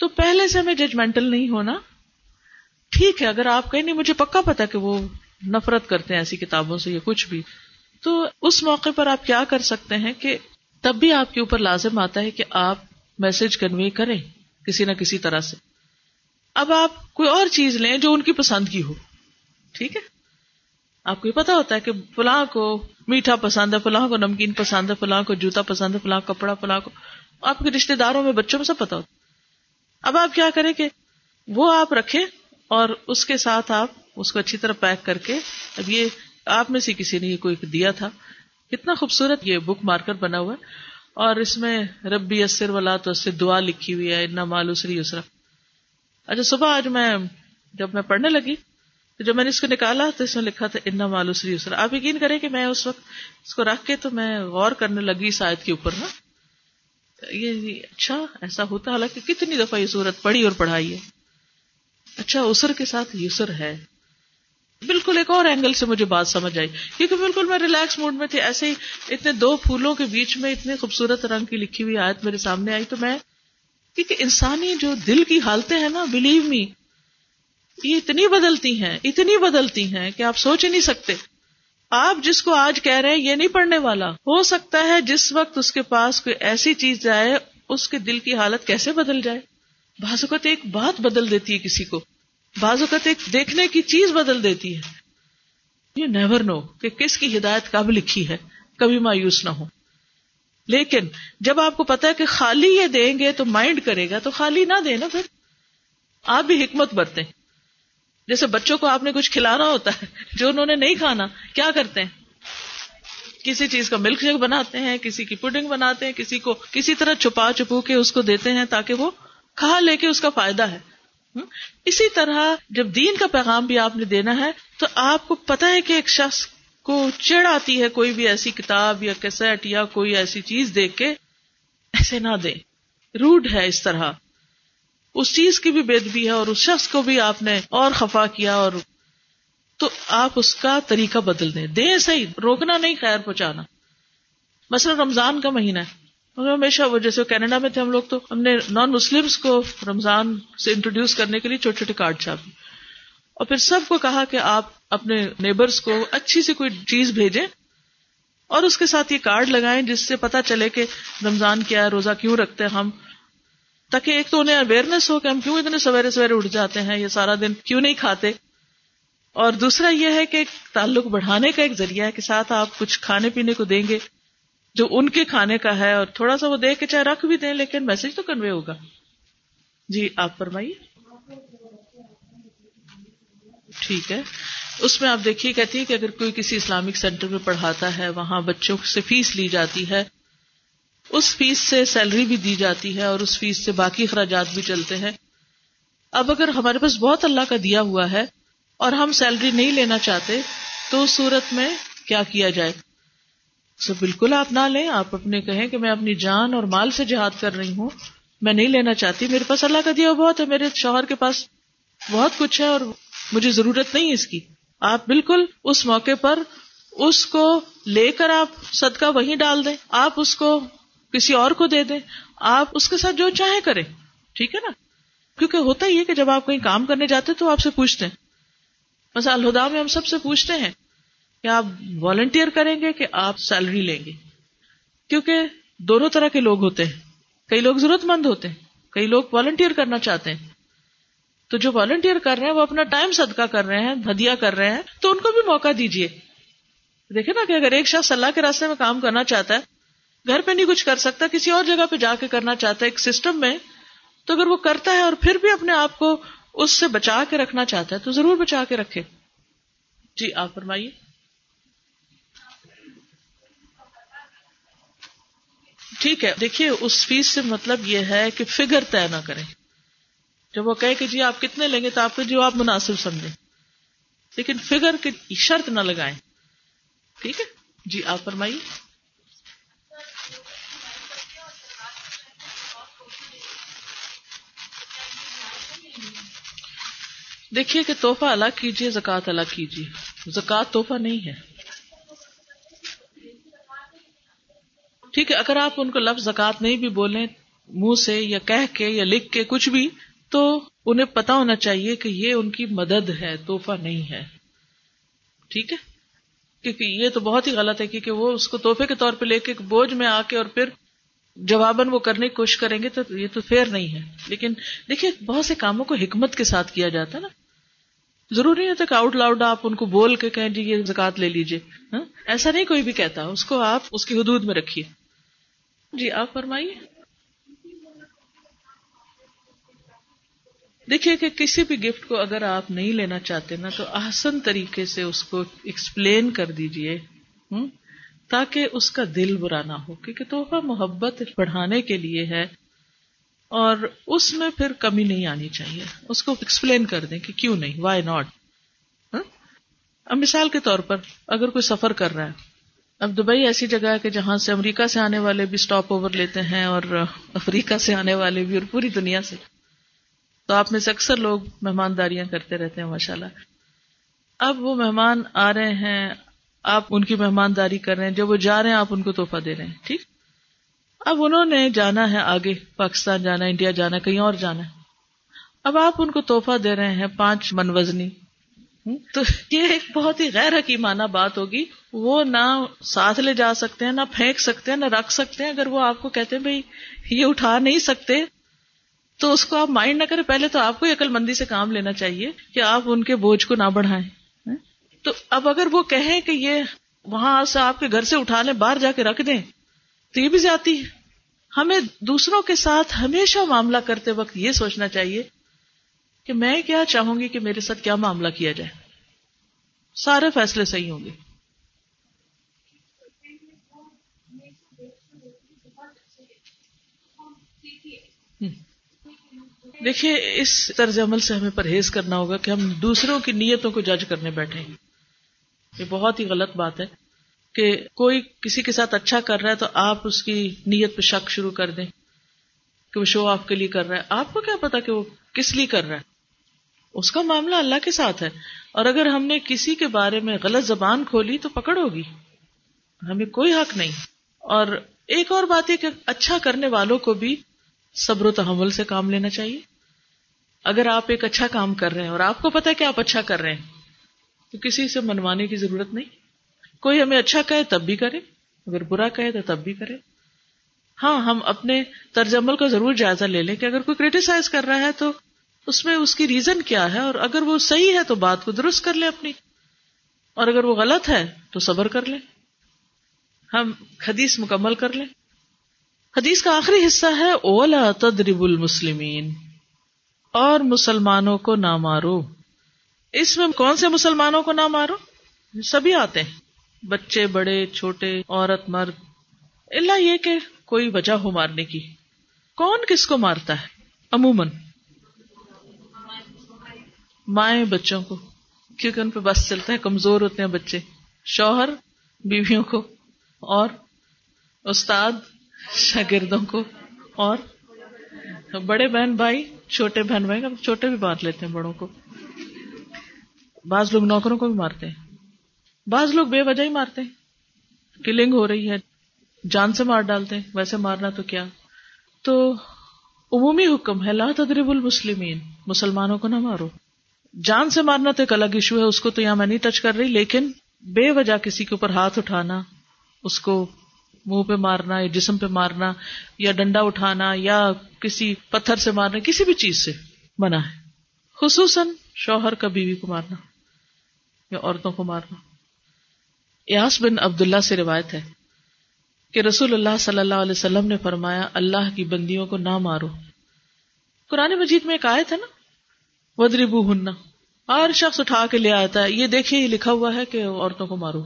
تو پہلے سے ہمیں ججمنٹل نہیں ہونا۔ ٹھیک ہے، اگر آپ کہیں نہیں، مجھے پکا پتا کہ وہ نفرت کرتے ہیں ایسی کتابوں سے یا کچھ بھی۔ تو اس موقع پر آپ کیا کر سکتے ہیں کہ تب بھی آپ کے اوپر لازم آتا ہے کہ آپ میسج کنوے کریں کسی نہ کسی طرح سے۔ اب آپ کوئی اور چیز لیں جو ان کی پسند کی ہو۔ ٹھیک ہے؟ آپ کو یہ پتا ہوتا ہے کہ فلاں کو میٹھا پسند ہے، فلاں کو نمکین پسند ہے، فلاں کو جوتا پسند ہے، فلاں کپڑا، فلاں کو۔ آپ کے رشتے داروں میں بچوں میں سب پتا ہوتا اب آپ کیا کریں کہ وہ آپ رکھیں اور اس کے ساتھ آپ اس کو اچھی طرح پیک کر کے، اب یہ آپ میں سے کسی نے یہ کوئی دیا تھا۔ کتنا خوبصورت یہ بک مارکر بنا ہوا ہے۔ اور اس میں ربی اثر والا تو اس سے دعا لکھی ہوئی ہے اتنا مالوسری اسرا اچھا صبح آج میں جب میں پڑھنے لگی، تو جب میں نے اس کو نکالا تو اس میں لکھا تھا اتنا مالوسری اسرا آپ یقین کریں کہ میں اس وقت اس کو رکھ کے تو میں غور کرنے لگی شاید کے اوپر نا۔ یہ اچھا ایسا ہوتا حالانکہ کتنی دفعہ یہ صورت پڑھی اور پڑھائی ہے۔ اچھا اسر کے ساتھ یسر ہے۔ بالکل ایک اور اینگل سے مجھے بات سمجھ آئی۔ کیونکہ بالکل میں ریلیکس موڈ میں تھی، ایسے ہی اتنے دو پھولوں کے بیچ میں اتنے خوبصورت رنگ کی لکھی ہوئی آیت میرے سامنے آئی۔ تو میں، کیونکہ انسانی جو دل کی حالتیں ہیں نا بلیو می یہ اتنی بدلتی ہیں، اتنی بدلتی ہیں کہ آپ سوچ ہی نہیں سکتے۔ آپ جس کو آج کہہ رہے ہیں، یہ نہیں پڑھنے والا۔ ہو سکتا ہے جس وقت اس کے پاس کوئی ایسی چیز جائے، اس کے دل کی حالت کیسے بدل جائے۔ بعض اوقات ایک بات بدل دیتی ہے کسی کو۔ بعض اوقات ایک دیکھنے کی چیز بدل دیتی ہے۔ یو نیور نو کہ کس کی ہدایت کب لکھی ہے۔ کبھی مایوس نہ ہو۔ لیکن جب آپ کو پتا ہے کہ خالی یہ دیں گے تو مائنڈ کرے گا، تو خالی نہ دے نا پھر۔ آپ بھی حکمت برتے جیسے بچوں کو آپ نے کچھ کھلانا ہوتا ہے، جو انہوں نے نہیں کھانا، کیا کرتے ہیں؟ کسی چیز کا ملک شیک بناتے ہیں، کسی کی پوڈنگ بناتے ہیں، کسی کو کسی طرح چھپا چھپو کے اس کو دیتے ہیں تاکہ وہ کھا لے کے اس کا فائدہ ہے۔ اسی طرح جب دین کا پیغام بھی آپ نے دینا ہے، تو آپ کو پتا ہے کہ ایک شخص کو چڑ آتی ہے کوئی بھی ایسی کتاب یا کیسٹ یا کوئی ایسی چیز دیکھ کے، ایسے نہ دے۔ روڈ ہے اس طرح۔ اس چیز کی بھی بےدبی ہے اور اس شخص کو بھی آپ نے اور خفا کیا اور تو آپ اس کا طریقہ بدل دیں۔ دیں صحیح، روکنا نہیں، خیر پہنچانا۔ مثلا رمضان کا مہینہ ہے۔ ہمیشہ وہ جیسے کینیڈا میں تھے ہم لوگ تو ہم نے نان مسلم کو رمضان سے انٹروڈیوس کرنے کے لیے چھوٹے چھوٹے کارڈ چھاپے۔ اور پھر سب کو کہا کہ آپ اپنے نیبرس کو اچھی سی کوئی چیز بھیجیں اور اس کے ساتھ یہ کارڈ لگائیں جس سے پتا چلے کہ رمضان کیا ہے، روزہ کیوں رکھتے ہیں ہم۔ تاکہ ایک تو انہیں اویئرنیس ہو کہ ہم کیوں اتنے سویرے سویرے اٹھ جاتے ہیں یا سارا دن کیوں نہیں کھاتے؟ اور دوسرا یہ ہے کہ تعلق بڑھانے کا ایک ذریعہ ہے کہ ساتھ آپ کچھ کھانے پینے کو دیں گے جو ان کے کھانے کا ہے اور تھوڑا سا وہ دے کے چاہے رکھ بھی دیں، لیکن میسج تو کنوے ہوگا۔ جی آپ فرمائیے۔ ٹھیک ہے۔ اس میں آپ دیکھیے، کہتی ہے کہ اگر کوئی کسی اسلامک سینٹر میں پڑھاتا ہے، وہاں بچوں سے فیس لی جاتی ہے اس فیس سے سیلری بھی دی جاتی ہے اور اس فیس سے باقی اخراجات بھی چلتے ہیں۔ اب اگر ہمارے پاس بہت اللہ کا دیا ہوا ہے اور ہم سیلری نہیں لینا چاہتے، تو اس صورت میں کیا کیا جائے؟ سو بالکل آپ نہ لیں۔ آپ اپنے کہیں کہ میں اپنی جان اور مال سے جہاد کر رہی ہوں۔ میں نہیں لینا چاہتی۔ میرے پاس اللہ کا دیا بہت ہے۔ میرے شوہر کے پاس بہت کچھ ہے اور مجھے ضرورت نہیں اس کی۔ آپ بالکل اس موقع پر اس کو لے کر آپ صدقہ وہیں ڈال دیں۔ آپ اس کو کسی اور کو دے دیں، آپ اس کے ساتھ جو چاہیں کریں، ٹھیک ہے نا؟ کیونکہ ہوتا ہی ہے کہ جب آپ کہیں کام کرنے جاتے تو آپ سے پوچھتے ہیں۔ بس الہدا میں ہم سب سے پوچھتے ہیں کہ آپ والنٹیئر کریں گے کہ آپ سیلری لیں گے؟ کیونکہ دونوں طرح کے لوگ ہوتے ہیں۔ کئی لوگ ضرورت مند ہوتے ہیں، کئی لوگ والنٹیئر کرنا چاہتے ہیں۔ تو جو والنٹیئر کر رہے ہیں، وہ اپنا ٹائم صدقہ کر رہے ہیں ہدیہ کر رہے ہیں، تو ان کو بھی موقع دیجیے دیکھیں نا کہ اگر ایک شخص اللہ کے راستے میں کام کرنا چاہتا ہے گھر پہ نہیں کچھ کر سکتا، کسی اور جگہ پہ جا کے کرنا چاہتا ہے، ایک سسٹم میں، تو اگر وہ کرتا ہے اور پھر بھی اپنے آپ کو اس سے بچا کے رکھنا چاہتا ہے، تو ضرور بچا کے رکھے۔ جی آپ فرمائیے۔ ٹھیک ہے۔ دیکھیے، اس فیس سے مطلب یہ ہے کہ فگر طے نہ کریں۔ جب وہ کہے کہ جی آپ کتنے لیں گے، تو آپ کو جی، جو آپ مناسب سمجھیں۔ لیکن فگر کی شرط نہ لگائیں۔ ٹھیک ہے؟ جی آپ فرمائیے۔ دیکھیے کہ توحفہ الگ کیجیے، زکوٰۃ الگ کیجیے۔ زکوٰۃ توحفہ نہیں ہے۔ ٹھیک ہے، اگر آپ ان کو لفظ زکات نہیں بھی بولیں، منہ سے یا کہہ کے یا لکھ کے کچھ بھی، تو انہیں پتا ہونا چاہیے کہ یہ ان کی مدد ہے توحفہ نہیں ہے۔ ٹھیک ہے؟ کیونکہ یہ تو بہت ہی غلط ہے، کیونکہ وہ اس کو تحفے کے طور پہ لے کے بوجھ میں آ کے اور پھر جواباً وہ کرنے کی کوشش کریں گے تو یہ تو فیئر نہیں ہے۔ لیکن دیکھیے، بہت سے کاموں کو حکمت کے ساتھ کیا جاتا ہے نا۔ ضروری ہوتا کہ آؤٹ لاؤڈ آپ ان کو بول کے کہیں جی یہ زکات لے لیجیے ہاں؟ ایسا نہیں کوئی بھی کہتا، اس کو آپ اس کی حدود میں رکھیے۔ جی آپ فرمائیے۔ دیکھیے کہ کسی بھی گفٹ کو اگر آپ نہیں لینا چاہتے نا، تو آسن طریقے سے اس کو ایکسپلین کر دیجیے تاکہ اس کا دل برا نہ ہو، کیونکہ تحفہ محبت بڑھانے کے لیے ہے۔ اور اس میں پھر کمی نہیں آنی چاہیے۔ اس کو ایکسپلین کر دیں کہ کیوں نہیں وائی ہاں؟ ناٹ اب مثال کے طور پر اگر کوئی سفر کر رہا ہے، اب دبئی ایسی جگہ ہے کہ جہاں سے امریکہ سے آنے والے بھی اسٹاپ اوور لیتے ہیں اور افریقہ سے آنے والے بھی اور پوری دنیا سے۔ تو آپ میں سے اکثر لوگ مہمانداریاں کرتے رہتے ہیں ماشاء اللہ اب وہ مہمان آ رہے ہیں، آپ ان کی مہمانداری کر رہے ہیں جب وہ جا رہے ہیں، آپ ان کو تحفہ دے رہے ہیں، ٹھیک؟ اب انہوں نے جانا ہے آگے، پاکستان جانا انڈیا جانا کہیں اور جانا ہے۔ اب آپ ان کو تحفہ دے رہے ہیں پانچ من وزنی تو یہ ایک بہت ہی غیر حکیمانہ بات ہوگی۔ وہ نہ ساتھ لے جا سکتے ہیں، نہ پھینک سکتے ہیں، نہ رکھ سکتے ہیں۔ اگر وہ آپ کو کہتے ہیں، بھائی، یہ اٹھا نہیں سکتے تو اس کو آپ مائنڈ نہ کریں۔ پہلے تو آپ کو عقل مندی سے کام لینا چاہیے کہ آپ ان کے بوجھ کو نہ بڑھائیں۔ تو اب اگر وہ کہیں کہ یہ وہاں سے آپ کے گھر سے اٹھا لیں باہر جا کے رکھ دیں تو یہ بھی زیادتی ہے۔ ہمیں دوسروں کے ساتھ ہمیشہ معاملہ کرتے وقت یہ سوچنا چاہیے کہ میں کیا چاہوں گی کہ میرے ساتھ کیا معاملہ کیا جائے۔ سارے فیصلے صحیح ہوں گے۔ دیکھیے، اس طرز عمل سے ہمیں پرہیز کرنا ہوگا کہ ہم دوسروں کی نیتوں کو جج کرنے بیٹھے یہ بہت ہی غلط بات ہے۔ کہ کوئی کسی کے ساتھ اچھا کر رہا ہے تو آپ اس کی نیت پہ شک شروع کر دیں کہ وہ شو آپ کے لیے کر رہا ہے۔ آپ کو کیا پتا کہ وہ کس لیے کر رہا ہے؟ اس کا معاملہ اللہ کے ساتھ ہے۔ اور اگر ہم نے کسی کے بارے میں غلط زبان کھولی تو پکڑ ہوگی ہمیں کوئی حق نہیں۔ اور ایک اور بات ہے کہ اچھا کرنے والوں کو بھی صبر و تحمل سے کام لینا چاہیے۔ اگر آپ ایک اچھا کام کر رہے ہیں اور آپ کو پتا کہ آپ اچھا کر رہے ہیں، تو کسی سے منوانے کی ضرورت نہیں۔ کوئی ہمیں اچھا کہے تب بھی کرے، اگر برا کہے تو تب بھی کرے۔ ہاں ہم اپنے طرز عمل کا ضرور جائزہ لے لیں کہ اگر کوئی کریٹیسائز کر رہا ہے تو اس میں اس کی ریزن کیا ہے؟ اور اگر وہ صحیح ہے تو بات کو درست کر لیں اپنی۔ اور اگر وہ غلط ہے تو صبر کر لیں۔ ہم حدیث مکمل کر لیں۔ حدیث کا آخری حصہ ہے اولا تدرب المسلمین اور مسلمانوں کو نہ مارو۔ اس میں کون سے مسلمانوں کو نہ مارو؟ سبھی آتے ہیں۔ بچے بڑے، چھوٹے، عورت، مرد اللہ یہ کہ کوئی وجہ ہو مارنے کی۔ کون کس کو مارتا ہے؟ عموماً۔ مائیں بچوں کو۔ کیونکہ ان پہ بس چلتا ہے، کمزور ہوتے ہیں بچے۔ شوہر بیویوں کو اور استاد شاگردوں کو اور بڑے بہن بھائی، چھوٹے بہن بھائی، چھوٹے بھی بانٹ لیتے ہیں بڑوں کو۔ بعض لوگ نوکروں کو بھی مارتے ہیں۔ بعض لوگ بے وجہ ہی مارتے ہیں۔ کلنگ ہو رہی ہے، جان سے مار ڈالتے ہیں، ویسے مارنا تو کیا۔ تو عمومی حکم ہے، لا تدرب المسلمین، مسلمانوں کو نہ مارو۔ جان سے مارنا تو ایک الگ ایشو ہے، اس کو تو یہاں میں نہیں ٹچ کر رہی، لیکن بے وجہ کسی کے اوپر ہاتھ اٹھانا، اس کو منہ پہ مارنا، یا جسم پہ مارنا، یا ڈنڈا اٹھانا، یا کسی پتھر سے مارنا، کسی بھی چیز سے منع ہے۔ خصوصاً شوہر کا بیوی کو مارنا، یا عورتوں کو مارنا۔ یاس بن عبداللہ سے روایت ہے کہ رسول اللہ صلی اللہ علیہ وسلم نے فرمایا، اللہ کی بندیوں کو نہ مارو۔ قرآن مجید میں ایک آیت ہے نا؟ ودربو ہننا ہر شخص اٹھا کے لے آتا ہے۔ یہ دیکھیے، یہ لکھا ہوا ہے کہ عورتوں کو مارو۔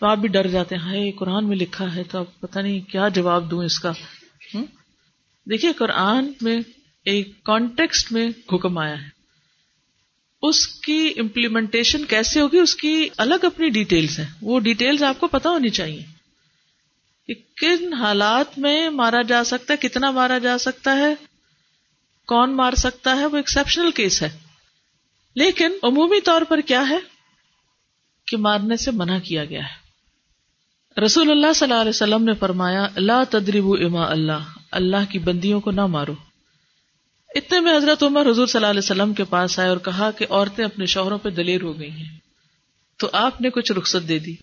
تو آپ بھی ڈر جاتے ہیں، ہائے، قرآن میں لکھا ہے تو اب پتہ نہیں کیا جواب دوں اس کا۔ دیکھیے، قرآن میں ایک کانٹیکسٹ میں حکم آیا ہے۔ اس کی امپلیمنٹیشن کیسے ہوگی؟ اس کی الگ اپنی ڈیٹیلز ہیں۔ وہ ڈیٹیلز آپ کو پتا ہونی چاہیے کہ کن حالات میں مارا جا سکتا ہے، کتنا مارا جا سکتا ہے، کون مار سکتا ہے، وہ ایکسپشنل کیس ہے۔ لیکن عمومی طور پر کیا ہے؟ کہ مارنے سے منع کیا گیا ہے۔ رسول اللہ صلی اللہ علیہ وسلم نے فرمایا اللہ تدریب اما اللہ اللہ کی بندیوں کو نہ مارو۔ اتنے میں حضرت عمر حضور صلی اللہ علیہ وسلم کے پاس آئے اور کہا کہ عورتیں اپنے شوہروں پہ دلیر ہو گئی ہیں۔ تو آپ نے کچھ رخصت دے دی۔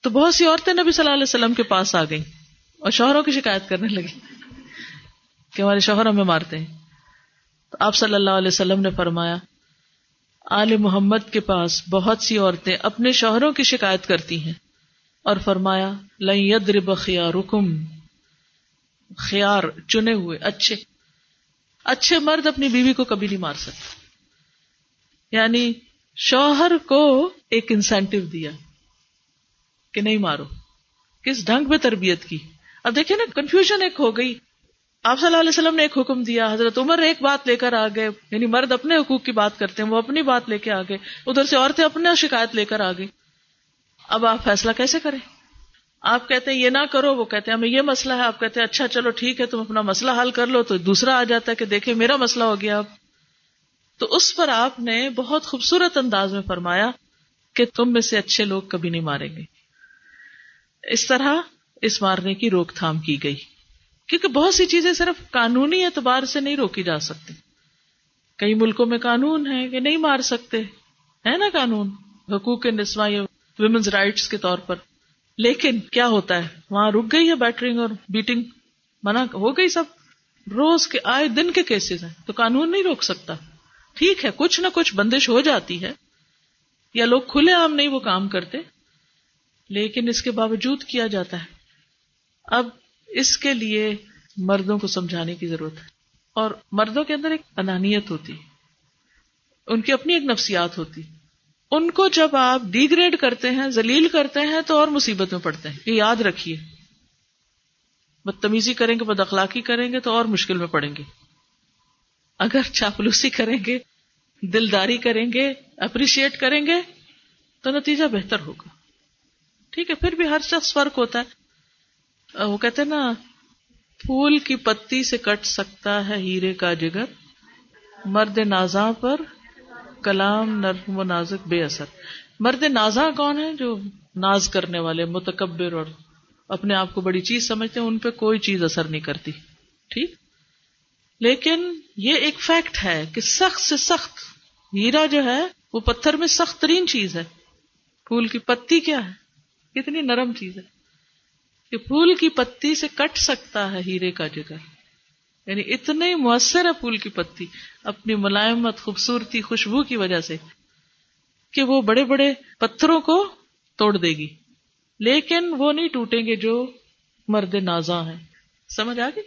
تو بہت سی عورتیں نبی صلی اللہ علیہ وسلم کے پاس آ گئیں اور شوہروں کی شکایت کرنے لگی کہ ہمارے شوہر ہمیں مارتے ہیں۔ تو آپ صلی اللہ علیہ وسلم نے فرمایا، آل محمد کے پاس بہت سی عورتیں اپنے شوہروں کی شکایت کرتی ہیں۔ اور فرمایا، لن خیار خیار چنے ہوئے، اچھے۔ اچھے مرد اپنی بیوی کو کبھی نہیں مار سکتے۔ یعنی شوہر کو ایک انسینٹو دیا کہ نہیں مارو۔ کس ڈھنگ میں تربیت کی۔ اب دیکھیں نا کنفیوژن ایک ہو گئی۔ آپ صلی اللہ علیہ وسلم نے ایک حکم دیا، حضرت عمر ایک بات لے کر آ گئے۔ یعنی مرد اپنے حقوق کی بات کرتے ہیں، وہ اپنی بات لے کے آ گئے۔ ادھر سے عورتیں اپنے شکایت لے کر آ گئی اب آپ فیصلہ کیسے کریں؟ آپ کہتے ہیں یہ نہ کرو، وہ کہتے ہیں ہمیں یہ مسئلہ ہے، آپ کہتے ہیں اچھا چلو ٹھیک ہے، تم اپنا مسئلہ حل کر لو، تو دوسرا آ جاتا ہے کہ دیکھیں میرا مسئلہ ہو گیا اب۔ تو اس پر آپ نے بہت خوبصورت انداز میں فرمایا کہ تم میں سے اچھے لوگ کبھی نہیں ماریں گے۔ اس طرح اس مارنے کی روک تھام کی گئی۔ کیونکہ بہت سی چیزیں صرف قانونی اعتبار سے نہیں روکی جا سکتی۔ کئی ملکوں میں قانون ہے کہ نہیں مار سکتے، ہے نا قانون؟ حقوق نسواں یا ویمنز رائٹس کے طور پر۔ لیکن کیا ہوتا ہے؟ وہاں رک گئی ہے بیٹرنگ اور بیٹنگ منع ہو گئی سب. روز کے آئے دن کے کیسز ہیں. تو قانون نہیں روک سکتا. ٹھیک ہے، کچھ نہ کچھ بندش ہو جاتی ہے. یا لوگ کھلے عام نہیں وہ کام کرتے. لیکن اس کے باوجود کیا جاتا ہے؟ اب اس کے لیے مردوں کو سمجھانے کی ضرورت ہے. اور مردوں کے اندر ایک انانیت ہوتی. ان کی اپنی ایک نفسیات ہوتی. ان کو جب آپ ڈیگریڈ کرتے ہیں، ذلیل کرتے ہیں، تو اور مصیبت میں پڑتے ہیں. یہ یاد رکھیے. بدتمیزی کریں گے، بد اخلاقی کریں گے، تو اور مشکل میں پڑیں گے. اگر چاپلوسی کریں گے، دلداری کریں گے اپریشیٹ کریں گے، تو نتیجہ بہتر ہوگا. ٹھیک ہے، پھر بھی ہر شخص فرق ہوتا ہے. وہ کہتے ہیں نا، پھول کی پتی سے کٹ سکتا ہے ہیرے کا جگر، مرد نازاں پر کلام نرم و نازک بے اثر۔ مرد نازا کون ہے جو ناز کرنے والے، متکبر اور اپنے آپ کو بڑی چیز سمجھتے ہیں، ان پہ کوئی چیز اثر نہیں کرتی۔ ٹھیک؟ لیکن یہ ایک فیکٹ ہے کہ سخت سے سخت ہیرا جو ہے، وہ پتھر میں سخت ترین چیز ہے۔ پھول کی پتی کیا ہے؟ کتنی نرم چیز ہے۔ کہ پھول کی پتی سے کٹ سکتا ہے ہیرے کا جگر۔ یعنی اتنے مؤثر ہے پھول کی پتی، اپنی ملائمت، خوبصورتی، خوشبو کی وجہ سے کہ وہ بڑے بڑے پتھروں کو توڑ دے گی۔ لیکن وہ نہیں ٹوٹیں گے جو مرد نازا ہیں۔ سمجھ آ گئی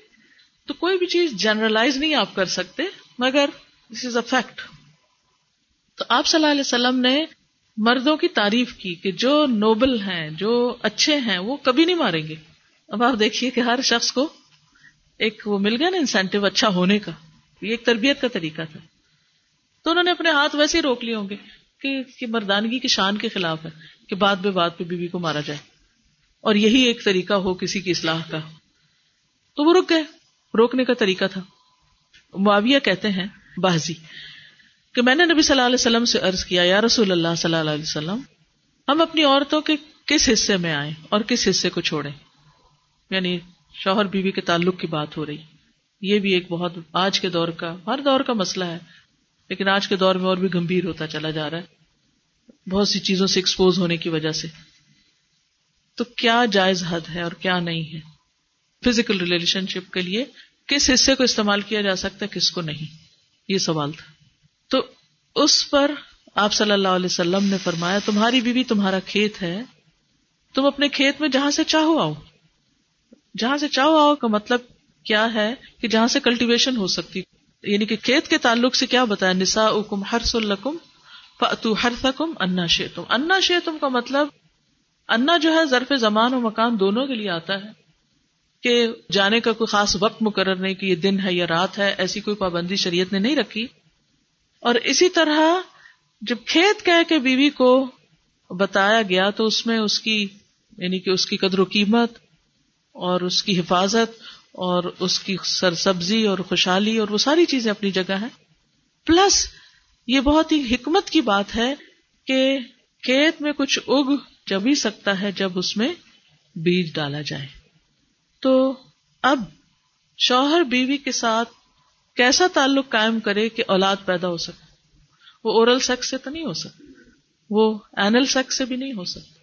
تو کوئی بھی چیز جنرلائز نہیں آپ کر سکتے، مگر دس از اے فیکٹ تو آپ صلی اللہ علیہ وسلم نے مردوں کی تعریف کی کہ جو نوبل ہیں، جو اچھے ہیں، وہ کبھی نہیں ماریں گے۔ اب آپ دیکھیے کہ ہر شخص کو ایک وہ مل گیا نا انسینٹو اچھا ہونے کا، یہ ایک تربیت کا طریقہ تھا۔ تو انہوں نے اپنے ہاتھ ویسے ہی روک لیے ہوں گے کہ مردانگی کی شان کے خلاف ہے، کہ بات بے بات پہ بیوی کو مارا جائے۔ اور یہی ایک طریقہ ہو کسی کی اصلاح کا۔ تو وہ رک گئے۔ روکنے کا طریقہ تھا۔ معاویہ کہتے ہیں بازی کہ میں نے نبی صلی اللہ علیہ وسلم سے عرض کیا، یا رسول اللہ صلی اللہ علیہ وسلم، ہم اپنی عورتوں کے کس حصے میں آئیں اور کس حصے کو چھوڑیں؟ یعنی شوہر بیوی کے تعلق کی بات ہو رہی۔ یہ بھی ایک بہت آج کے دور کا، ہر دور کا مسئلہ ہے۔ لیکن آج کے دور میں اور بھی گمبھیر ہوتا چلا جا رہا ہے۔ بہت سی چیزوں سے ایکسپوز ہونے کی وجہ سے۔ تو کیا جائز حد ہے اور کیا نہیں ہے؟ فزیکل ریلیشن شپ کے لیے کس حصے کو استعمال کیا جا سکتا ہے، کس کو نہیں؟ یہ سوال تھا۔ تو اس پر آپ صلی اللہ علیہ وسلم نے فرمایا، تمہاری بیوی تمہارا کھیت ہے، تم اپنے کھیت میں جہاں سے چاہو آؤ۔ جہاں سے چاہو آؤ کا مطلب کیا ہے کہ جہاں سے کلٹیویشن ہو سکتی یعنی کہ کھیت کے تعلق سے کیا بتایا؟ نسا اکم ہر سلکم فتو ہر سکم انا شیتم انا شیتم کا مطلب انا جو ہے ظرف زمان و مکان دونوں کے لیے آتا ہے کہ جانے کا کوئی خاص وقت مقرر نہیں کہ یہ دن ہے یا رات ہے، ایسی کوئی پابندی شریعت نے نہیں رکھی۔ اور اسی طرح جب کھیت کہہ کے بیوی کو بتایا گیا تو اس میں اس کی یعنی کہ اس کی قدر و قیمت اور اس کی حفاظت اور اس کی سرسبزی اور خوشحالی اور وہ ساری چیزیں اپنی جگہ ہیں۔ پلس یہ بہت ہی حکمت کی بات ہے کہ کھیت میں کچھ اگ جب ہی سکتا ہے، جب اس میں بیج ڈالا جائے۔ تو اب شوہر بیوی کے ساتھ کیسا تعلق قائم کرے کہ اولاد پیدا ہو سکے؟ وہ اورل سیکس سے تو نہیں ہو سکتا، وہ اینل سیکس سے بھی نہیں ہو سکتا۔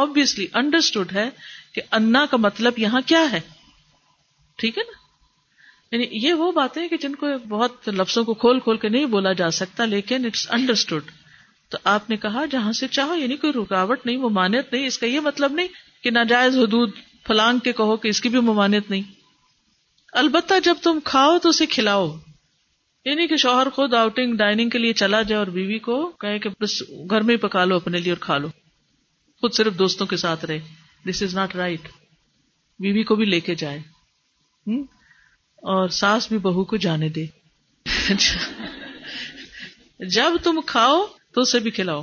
آبیسلی انڈرسٹوڈ ہے کہ انا کا مطلب یہاں کیا ہے؟ ٹھیک ہے نا؟ یعنی یہ وہ باتیں کہ جن کو بہت لفظوں کو کھول کھول کے نہیں بولا جا سکتا، لیکن اٹس انڈرسٹوڈ تو آپ نے کہا جہاں سے چاہو یعنی کوئی رکاوٹ نہیں، ممانعت نہیں، اس کا یہ مطلب نہیں کہ ناجائز حدود فلانگ کے کہو کہ اس کی بھی ممانعت نہیں۔ البتہ جب تم کھاؤ تو اسے کھلاؤ۔ یعنی کہ شوہر خود آؤٹنگ ڈائننگ کے لیے چلا جائے اور بیوی کو کہے کہ بس گھر میں ہی پکا لو اپنے لیے اور کھا لو۔ خود صرف دوستوں کے ساتھ رہے۔ دس از ناٹ رائٹ بیوی کو بھی لے کے جائے اور ساس بھی بہو کو جانے دے۔ اچھا۔ جب تم کھاؤ تو اسے بھی کھلاؤ۔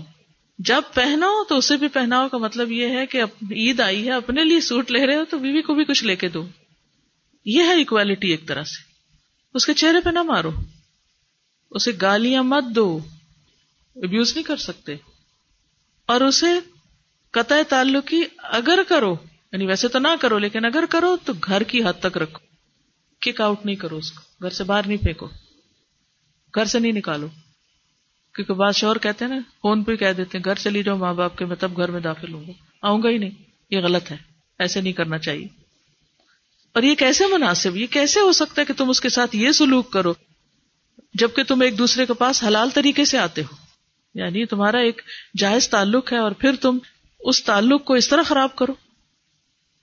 جب پہنو تو اسے بھی پہناؤ کا مطلب یہ ہے کہ عید آئی ہے، اپنے لیے سوٹ لے رہے ہو تو بیوی کو بھی کچھ لے کے دو۔ یہ ہے اکوالٹی ایک طرح سے۔ اس کے چہرے پہ نہ مارو۔ اسے گالیاں مت دو۔ ابیوز نہیں کر سکتے۔ اور اسے قطع تعلقی اگر کرو یعنی ویسے تو نہ کرو، لیکن اگر کرو تو گھر کی حد تک رکھو۔ کک آؤٹ نہیں کرو اس کو۔ گھر سے باہر نہیں پھینکو۔ گھر سے نہیں نکالو۔ کیونکہ بعض شور کہتے ہیں نا فون پہ کہہ دیتے ہیں، گھر چلی جاؤ ماں باپ کے، میں تب گھر میں داخل ہوں گا۔ آؤں گا ہی نہیں۔ یہ غلط ہے۔ ایسے نہیں کرنا چاہیے۔ اور یہ کیسے مناسب، یہ کیسے ہو سکتا ہے کہ تم اس کے ساتھ یہ سلوک کرو، جبکہ تم ایک دوسرے کے پاس حلال طریقے سے آتے ہو۔ یعنی تمہارا ایک جائز تعلق ہے اور پھر تم اس تعلق کو اس طرح خراب کرو۔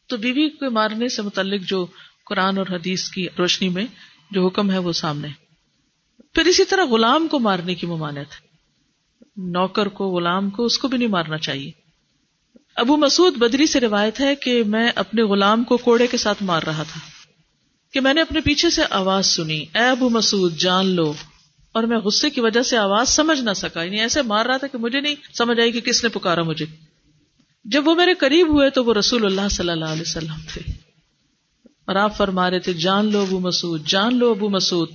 تو بیوی کو مارنے سے متعلق جو قرآن اور حدیث کی روشنی میں جو حکم ہے وہ سامنے۔ پھر اسی طرح غلام کو مارنے کی ممانت نوکر کو، غلام کو، اس کو بھی نہیں مارنا چاہیے۔ ابو مسعود بدری سے روایت ہے کہ میں اپنے غلام کو کوڑے کے ساتھ مار رہا تھا۔ کہ میں نے اپنے پیچھے سے آواز سنی، اے ابو مسعود، جان لو۔ اور میں غصے کی وجہ سے آواز سمجھ نہ سکا یعنی ایسے مار رہا تھا کہ مجھے نہیں سمجھ آئی کہ کس نے پکارا مجھے۔ جب وہ میرے قریب ہوئے تو وہ رسول اللہ صلی اللہ علیہ وسلم تھے۔ اور آپ فرما رہے تھے، جان لو ابو مسعود، جان لو ابو مسعود۔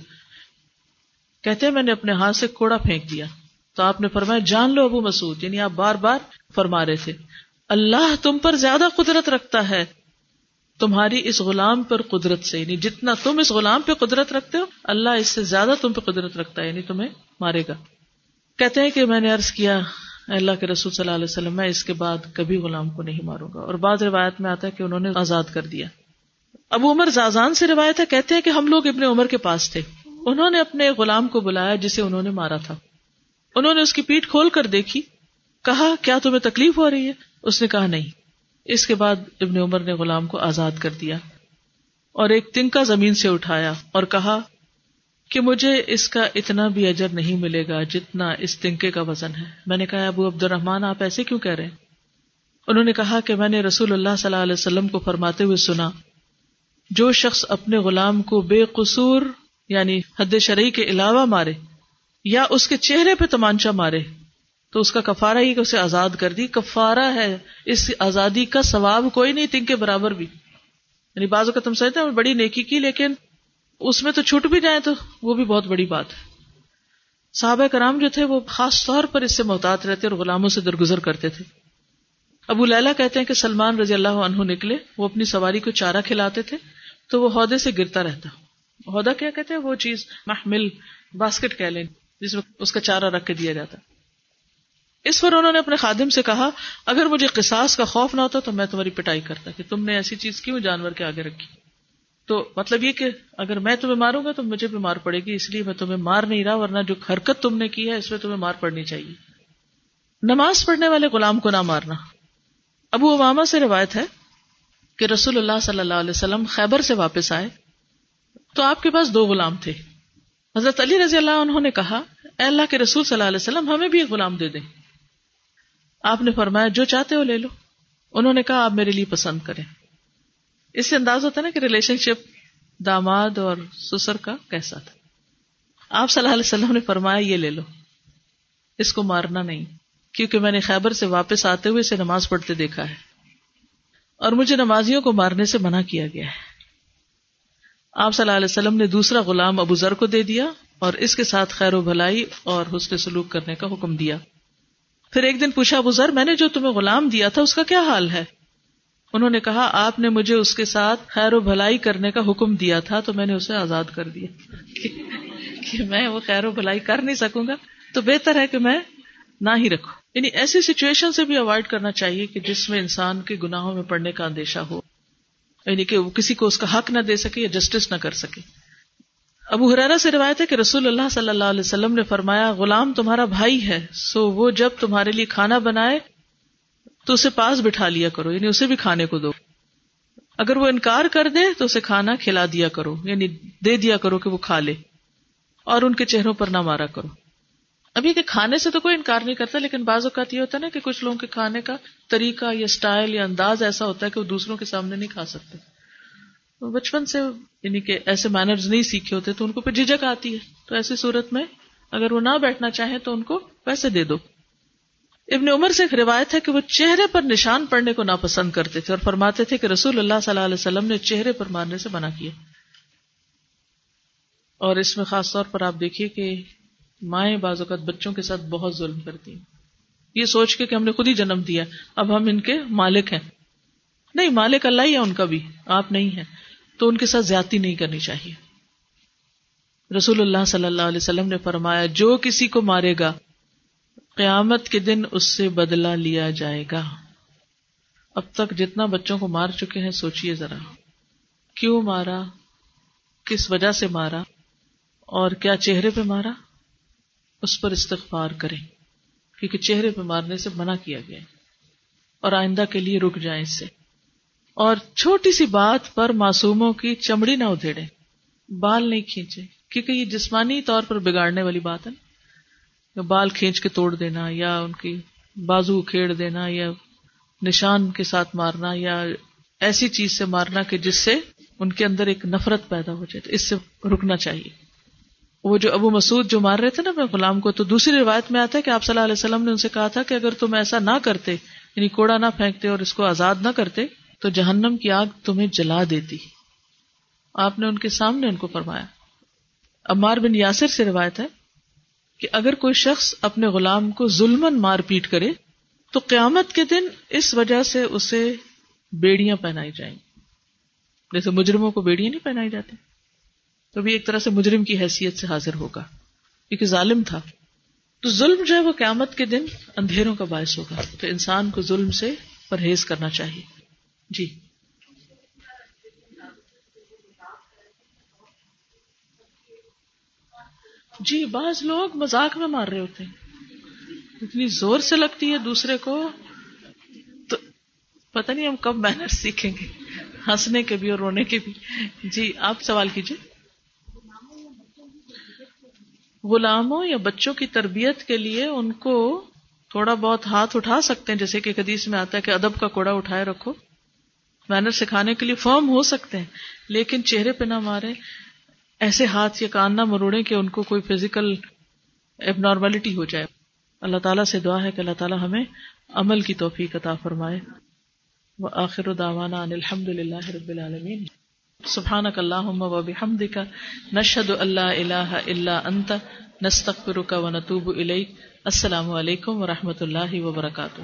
کہتے ہیں، میں نے اپنے ہاتھ سے کوڑا پھینک دیا۔ تو آپ نے فرمایا، جان لو ابو مسعود۔ یعنی آپ بار بار فرما رہے تھے۔ اللہ تم پر زیادہ قدرت رکھتا ہے۔ تمہاری اس غلام پر قدرت سے یعنی جتنا تم اس غلام پہ قدرت رکھتے ہو، اللہ اس سے زیادہ تم پہ قدرت رکھتا ہے یعنی تمہیں مارے گا۔ کہتے ہیں کہ میں نے ارض کیا اللہ کے رسول صلی اللہ علیہ وسلم، میں اس کے بعد کبھی غلام کو نہیں ماروں گا۔ اور بعض روایت میں آتا ہے کہ انہوں نے آزاد کر دیا۔ ابو عمر زازان سے روایت ہے، کہتے ہیں کہ ہم لوگ ابن عمر کے پاس تھے۔ انہوں نے اپنے غلام کو بلایا جسے انہوں نے مارا تھا۔ انہوں نے اس کی پیٹ کھول کر دیکھی، کہا، کیا تمہیں تکلیف ہو رہی ہے؟ اس نے کہا، نہیں۔ اس کے بعد ابن عمر نے غلام کو آزاد کر دیا اور ایک تنکا زمین سے اٹھایا اور کہا کہ مجھے اس کا اتنا بھی اجر نہیں ملے گا جتنا اس تنکے کا وزن ہے۔ میں نے کہا، ابو عبد الرحمان آپ ایسے کیوں کہہ رہے ہیں؟ انہوں نے کہا کہ میں نے رسول اللہ صلی اللہ علیہ وسلم کو فرماتے ہوئے سنا، جو شخص اپنے غلام کو بے قصور یعنی حد شرعی کے علاوہ مارے یا اس کے چہرے پہ تمانچا مارے، تو اس کا کفارہ ہی اسے آزاد کر دی۔ کفارہ ہے، اس آزادی کا ثواب کوئی نہیں تنگ کے برابر بھی۔ یعنی بازو کا تم سمجھتے ہیں بڑی نیکی کی، لیکن اس میں تو چھوٹ بھی جائے تو وہ بھی بہت بڑی بات ہے۔ صحابہ کرام جو تھے وہ خاص طور پر اس سے محتاط رہتے اور غلاموں سے درگزر کرتے تھے۔ ابو لیلا کہتے ہیں کہ سلمان رضی اللہ عنہ نکلے، وہ اپنی سواری کو چارہ کھلاتے تھے تو وہ عہدے سے گرتا رہتا۔ عہدہ کیا کہتے ہیں؟ وہ چیز محمل باسکٹ کہہ لیں، جس میں اس کا چارہ رکھ کے دیا جاتا۔ اس پر انہوں نے اپنے خادم سے کہا، اگر مجھے قصاص کا خوف نہ ہوتا تو میں تمہاری پٹائی کرتا کہ تم نے ایسی چیز کیوں جانور کے آگے رکھی؟ تو مطلب یہ کہ اگر میں تمہیں ماروں گا تو مجھے بھی مار پڑے گی، اس لیے میں تمہیں مار نہیں رہا، ورنہ جو حرکت تم نے کی ہے، اس میں تمہیں مار پڑنی چاہیے۔ نماز پڑھنے والے غلام کو نہ مارنا۔ ابو اماما سے روایت ہے کہ رسول اللہ صلی اللہ علیہ وسلم خیبر سے واپس آئے۔ تو آپ کے پاس دو غلام تھے۔ حضرت علی رضی اللہ انہوں نے کہا، اے اللہ کے رسول صلی اللہ علیہ وسلم، ہمیں بھی ایک غلام دے دیں۔ آپ نے فرمایا، جو چاہتے ہو لے لو۔ انہوں نے کہا، آپ میرے لیے پسند کریں۔ اس سے انداز ہوتا ہے نا کہ ریلیشن شپ داماد اور سسر کا کیسا تھا؟ آپ صلی اللہ علیہ وسلم نے فرمایا، یہ لے لو۔ اس کو مارنا نہیں، کیونکہ میں نے خیبر سے واپس آتے ہوئے اسے نماز پڑھتے دیکھا ہے۔ اور مجھے نمازیوں کو مارنے سے منع کیا گیا ہے۔ آپ صلی اللہ علیہ وسلم نے دوسرا غلام ابو ذر کو دے دیا اور اس کے ساتھ خیر و بھلائی اور حسن سلوک کرنے کا حکم دیا۔ پھر ایک دن پوچھا، ابو ذر، میں نے جو تمہیں غلام دیا تھا، اس کا کیا حال ہے؟ انہوں نے کہا، آپ نے مجھے اس کے ساتھ خیر و بھلائی کرنے کا حکم دیا تھا تو میں نے اسے آزاد کر دیا۔ [laughs] کہ میں وہ خیر و بھلائی کر نہیں سکوں گا۔ تو بہتر ہے کہ میں نہ ہی رکھوں۔ یعنی ایسی سچویشن سے بھی اوائڈ کرنا چاہیے کہ جس میں انسان کے گناہوں میں پڑنے کا اندیشہ ہو۔ یعنی کہ وہ کسی کو اس کا حق نہ دے سکے یا جسٹس نہ کر سکے۔ ابو حرارا سے روایت ہے کہ رسول اللہ صلی اللہ علیہ وسلم نے فرمایا، غلام تمہارا بھائی ہے، سو وہ جب تمہارے لیے کھانا بنائے تو اسے پاس بٹھا لیا کرو یعنی اسے بھی کھانے کو دو۔ اگر وہ انکار کر دے تو اسے کھانا کھلا دیا کرو یعنی دے دیا کرو کہ وہ کھا لے۔ اور ان کے چہروں پر نہ مارا کرو۔ ابھی کہ کھانے سے تو کوئی انکار نہیں کرتا، لیکن بعض اوقات یہ ہوتا ہے نا کہ کچھ لوگوں کے کھانے کا طریقہ یا اسٹائل یا انداز ایسا ہوتا ہے کہ وہ دوسروں کے سامنے نہیں کھا سکتے۔ بچپن سے یعنی کہ ایسے مینرز نہیں سیکھے ہوتے تو ان کو پھر جھجک آتی ہے۔ تو ایسی صورت میں اگر وہ نہ بیٹھنا چاہیں تو ان کو ویسے دے دو۔ ابن عمر سے ایک روایت ہے کہ وہ چہرے پر نشان پڑنے کو ناپسند کرتے تھے اور فرماتے تھے کہ رسول اللہ صلی اللہ علیہ وسلم نے چہرے پر مارنے سے منع کیا۔ اور اس میں خاص طور پر آپ دیکھیے کہ مائیں بعض اوقات بچوں کے ساتھ بہت ظلم کرتی ہیں۔ یہ سوچ کے کہ ہم نے خود ہی جنم دیا، اب ہم ان کے مالک ہیں۔ نہیں، مالک اللہ ہی ہے ان کا بھی، آپ نہیں ہیں۔ تو ان کے ساتھ زیادتی نہیں کرنی چاہیے۔ رسول اللہ صلی اللہ علیہ وسلم نے فرمایا، جو کسی کو مارے گا قیامت کے دن اس سے بدلا لیا جائے گا۔ اب تک جتنا بچوں کو مار چکے ہیں سوچیے ذرا۔ کیوں مارا؟ کس وجہ سے مارا؟ اور کیا چہرے پہ مارا؟ اس پر استغفار کریں، کیونکہ چہرے پہ مارنے سے منع کیا گیا اور آئندہ کے لیے رک جائیں اس سے۔ اور چھوٹی سی بات پر معصوموں کی چمڑی نہ ادھیڑے بال نہیں کھینچے کیونکہ یہ جسمانی طور پر بگاڑنے والی بات ہے۔ بال کھینچ کے توڑ دینا یا ان کی بازو کھیڑ دینا یا نشان کے ساتھ مارنا یا ایسی چیز سے مارنا کہ جس سے ان کے اندر ایک نفرت پیدا ہو جائے اس سے رکنا چاہیے۔ وہ جو ابو مسعود جو مار رہے تھے نا اپنے غلام کو، تو دوسری روایت میں آتا ہے کہ آپ صلی اللہ علیہ وسلم نے ان سے کہا تھا کہ اگر تم ایسا نہ کرتے یعنی کوڑا نہ پھینکتے اور اس کو آزاد نہ کرتے، تو جہنم کی آگ تمہیں جلا دیتی۔ آپ نے ان کے سامنے ان کو فرمایا۔ امار بن یاسر سے روایت ہے کہ اگر کوئی شخص اپنے غلام کو ظلم مار پیٹ کرے، تو قیامت کے دن اس وجہ سے اسے بیڑیاں پہنائی جائیں جیسے مجرموں کو بیڑیاں نہیں پہنائی جاتی۔ تو بھی ایک طرح سے مجرم کی حیثیت سے حاضر ہوگا۔ کیونکہ ظالم تھا۔ تو ظلم جو ہے وہ قیامت کے دن اندھیروں کا باعث ہوگا۔ تو انسان کو ظلم سے پرہیز کرنا چاہیے۔ جی۔ جی بعض لوگ مزاق میں مار رہے ہوتے ہیں۔ اتنی زور سے لگتی ہے دوسرے کو۔ تو پتہ نہیں ہم کب محنت سیکھیں گے۔ ہنسنے کے بھی اور رونے کے بھی۔ جی آپ سوال کیجیے۔ غلاموں یا بچوں کی تربیت کے لیے ان کو تھوڑا بہت ہاتھ اٹھا سکتے ہیں، جیسے کہ حدیث میں آتا ہے کہ ادب کا کوڑا اٹھائے رکھو۔ محنت سکھانے کے لیے فرم ہو سکتے ہیں، لیکن چہرے پہ نہ مارے۔ ایسے ہاتھ یا کان نہ مروڑے کہ ان کو کوئی فزیکل اب نارملٹی ہو جائے۔ اللہ تعالیٰ سے دعا ہے کہ اللہ تعالیٰ ہمیں عمل کی توفیق عطا فرمائے۔ وہ آخر داوانا الحمد للہ رب العالمین۔ سبحان اللہ و بحمد کا اللہ اللہ انت، نستغفرک و نتوب الیک۔ السلام علیکم و اللہ وبرکاتہ۔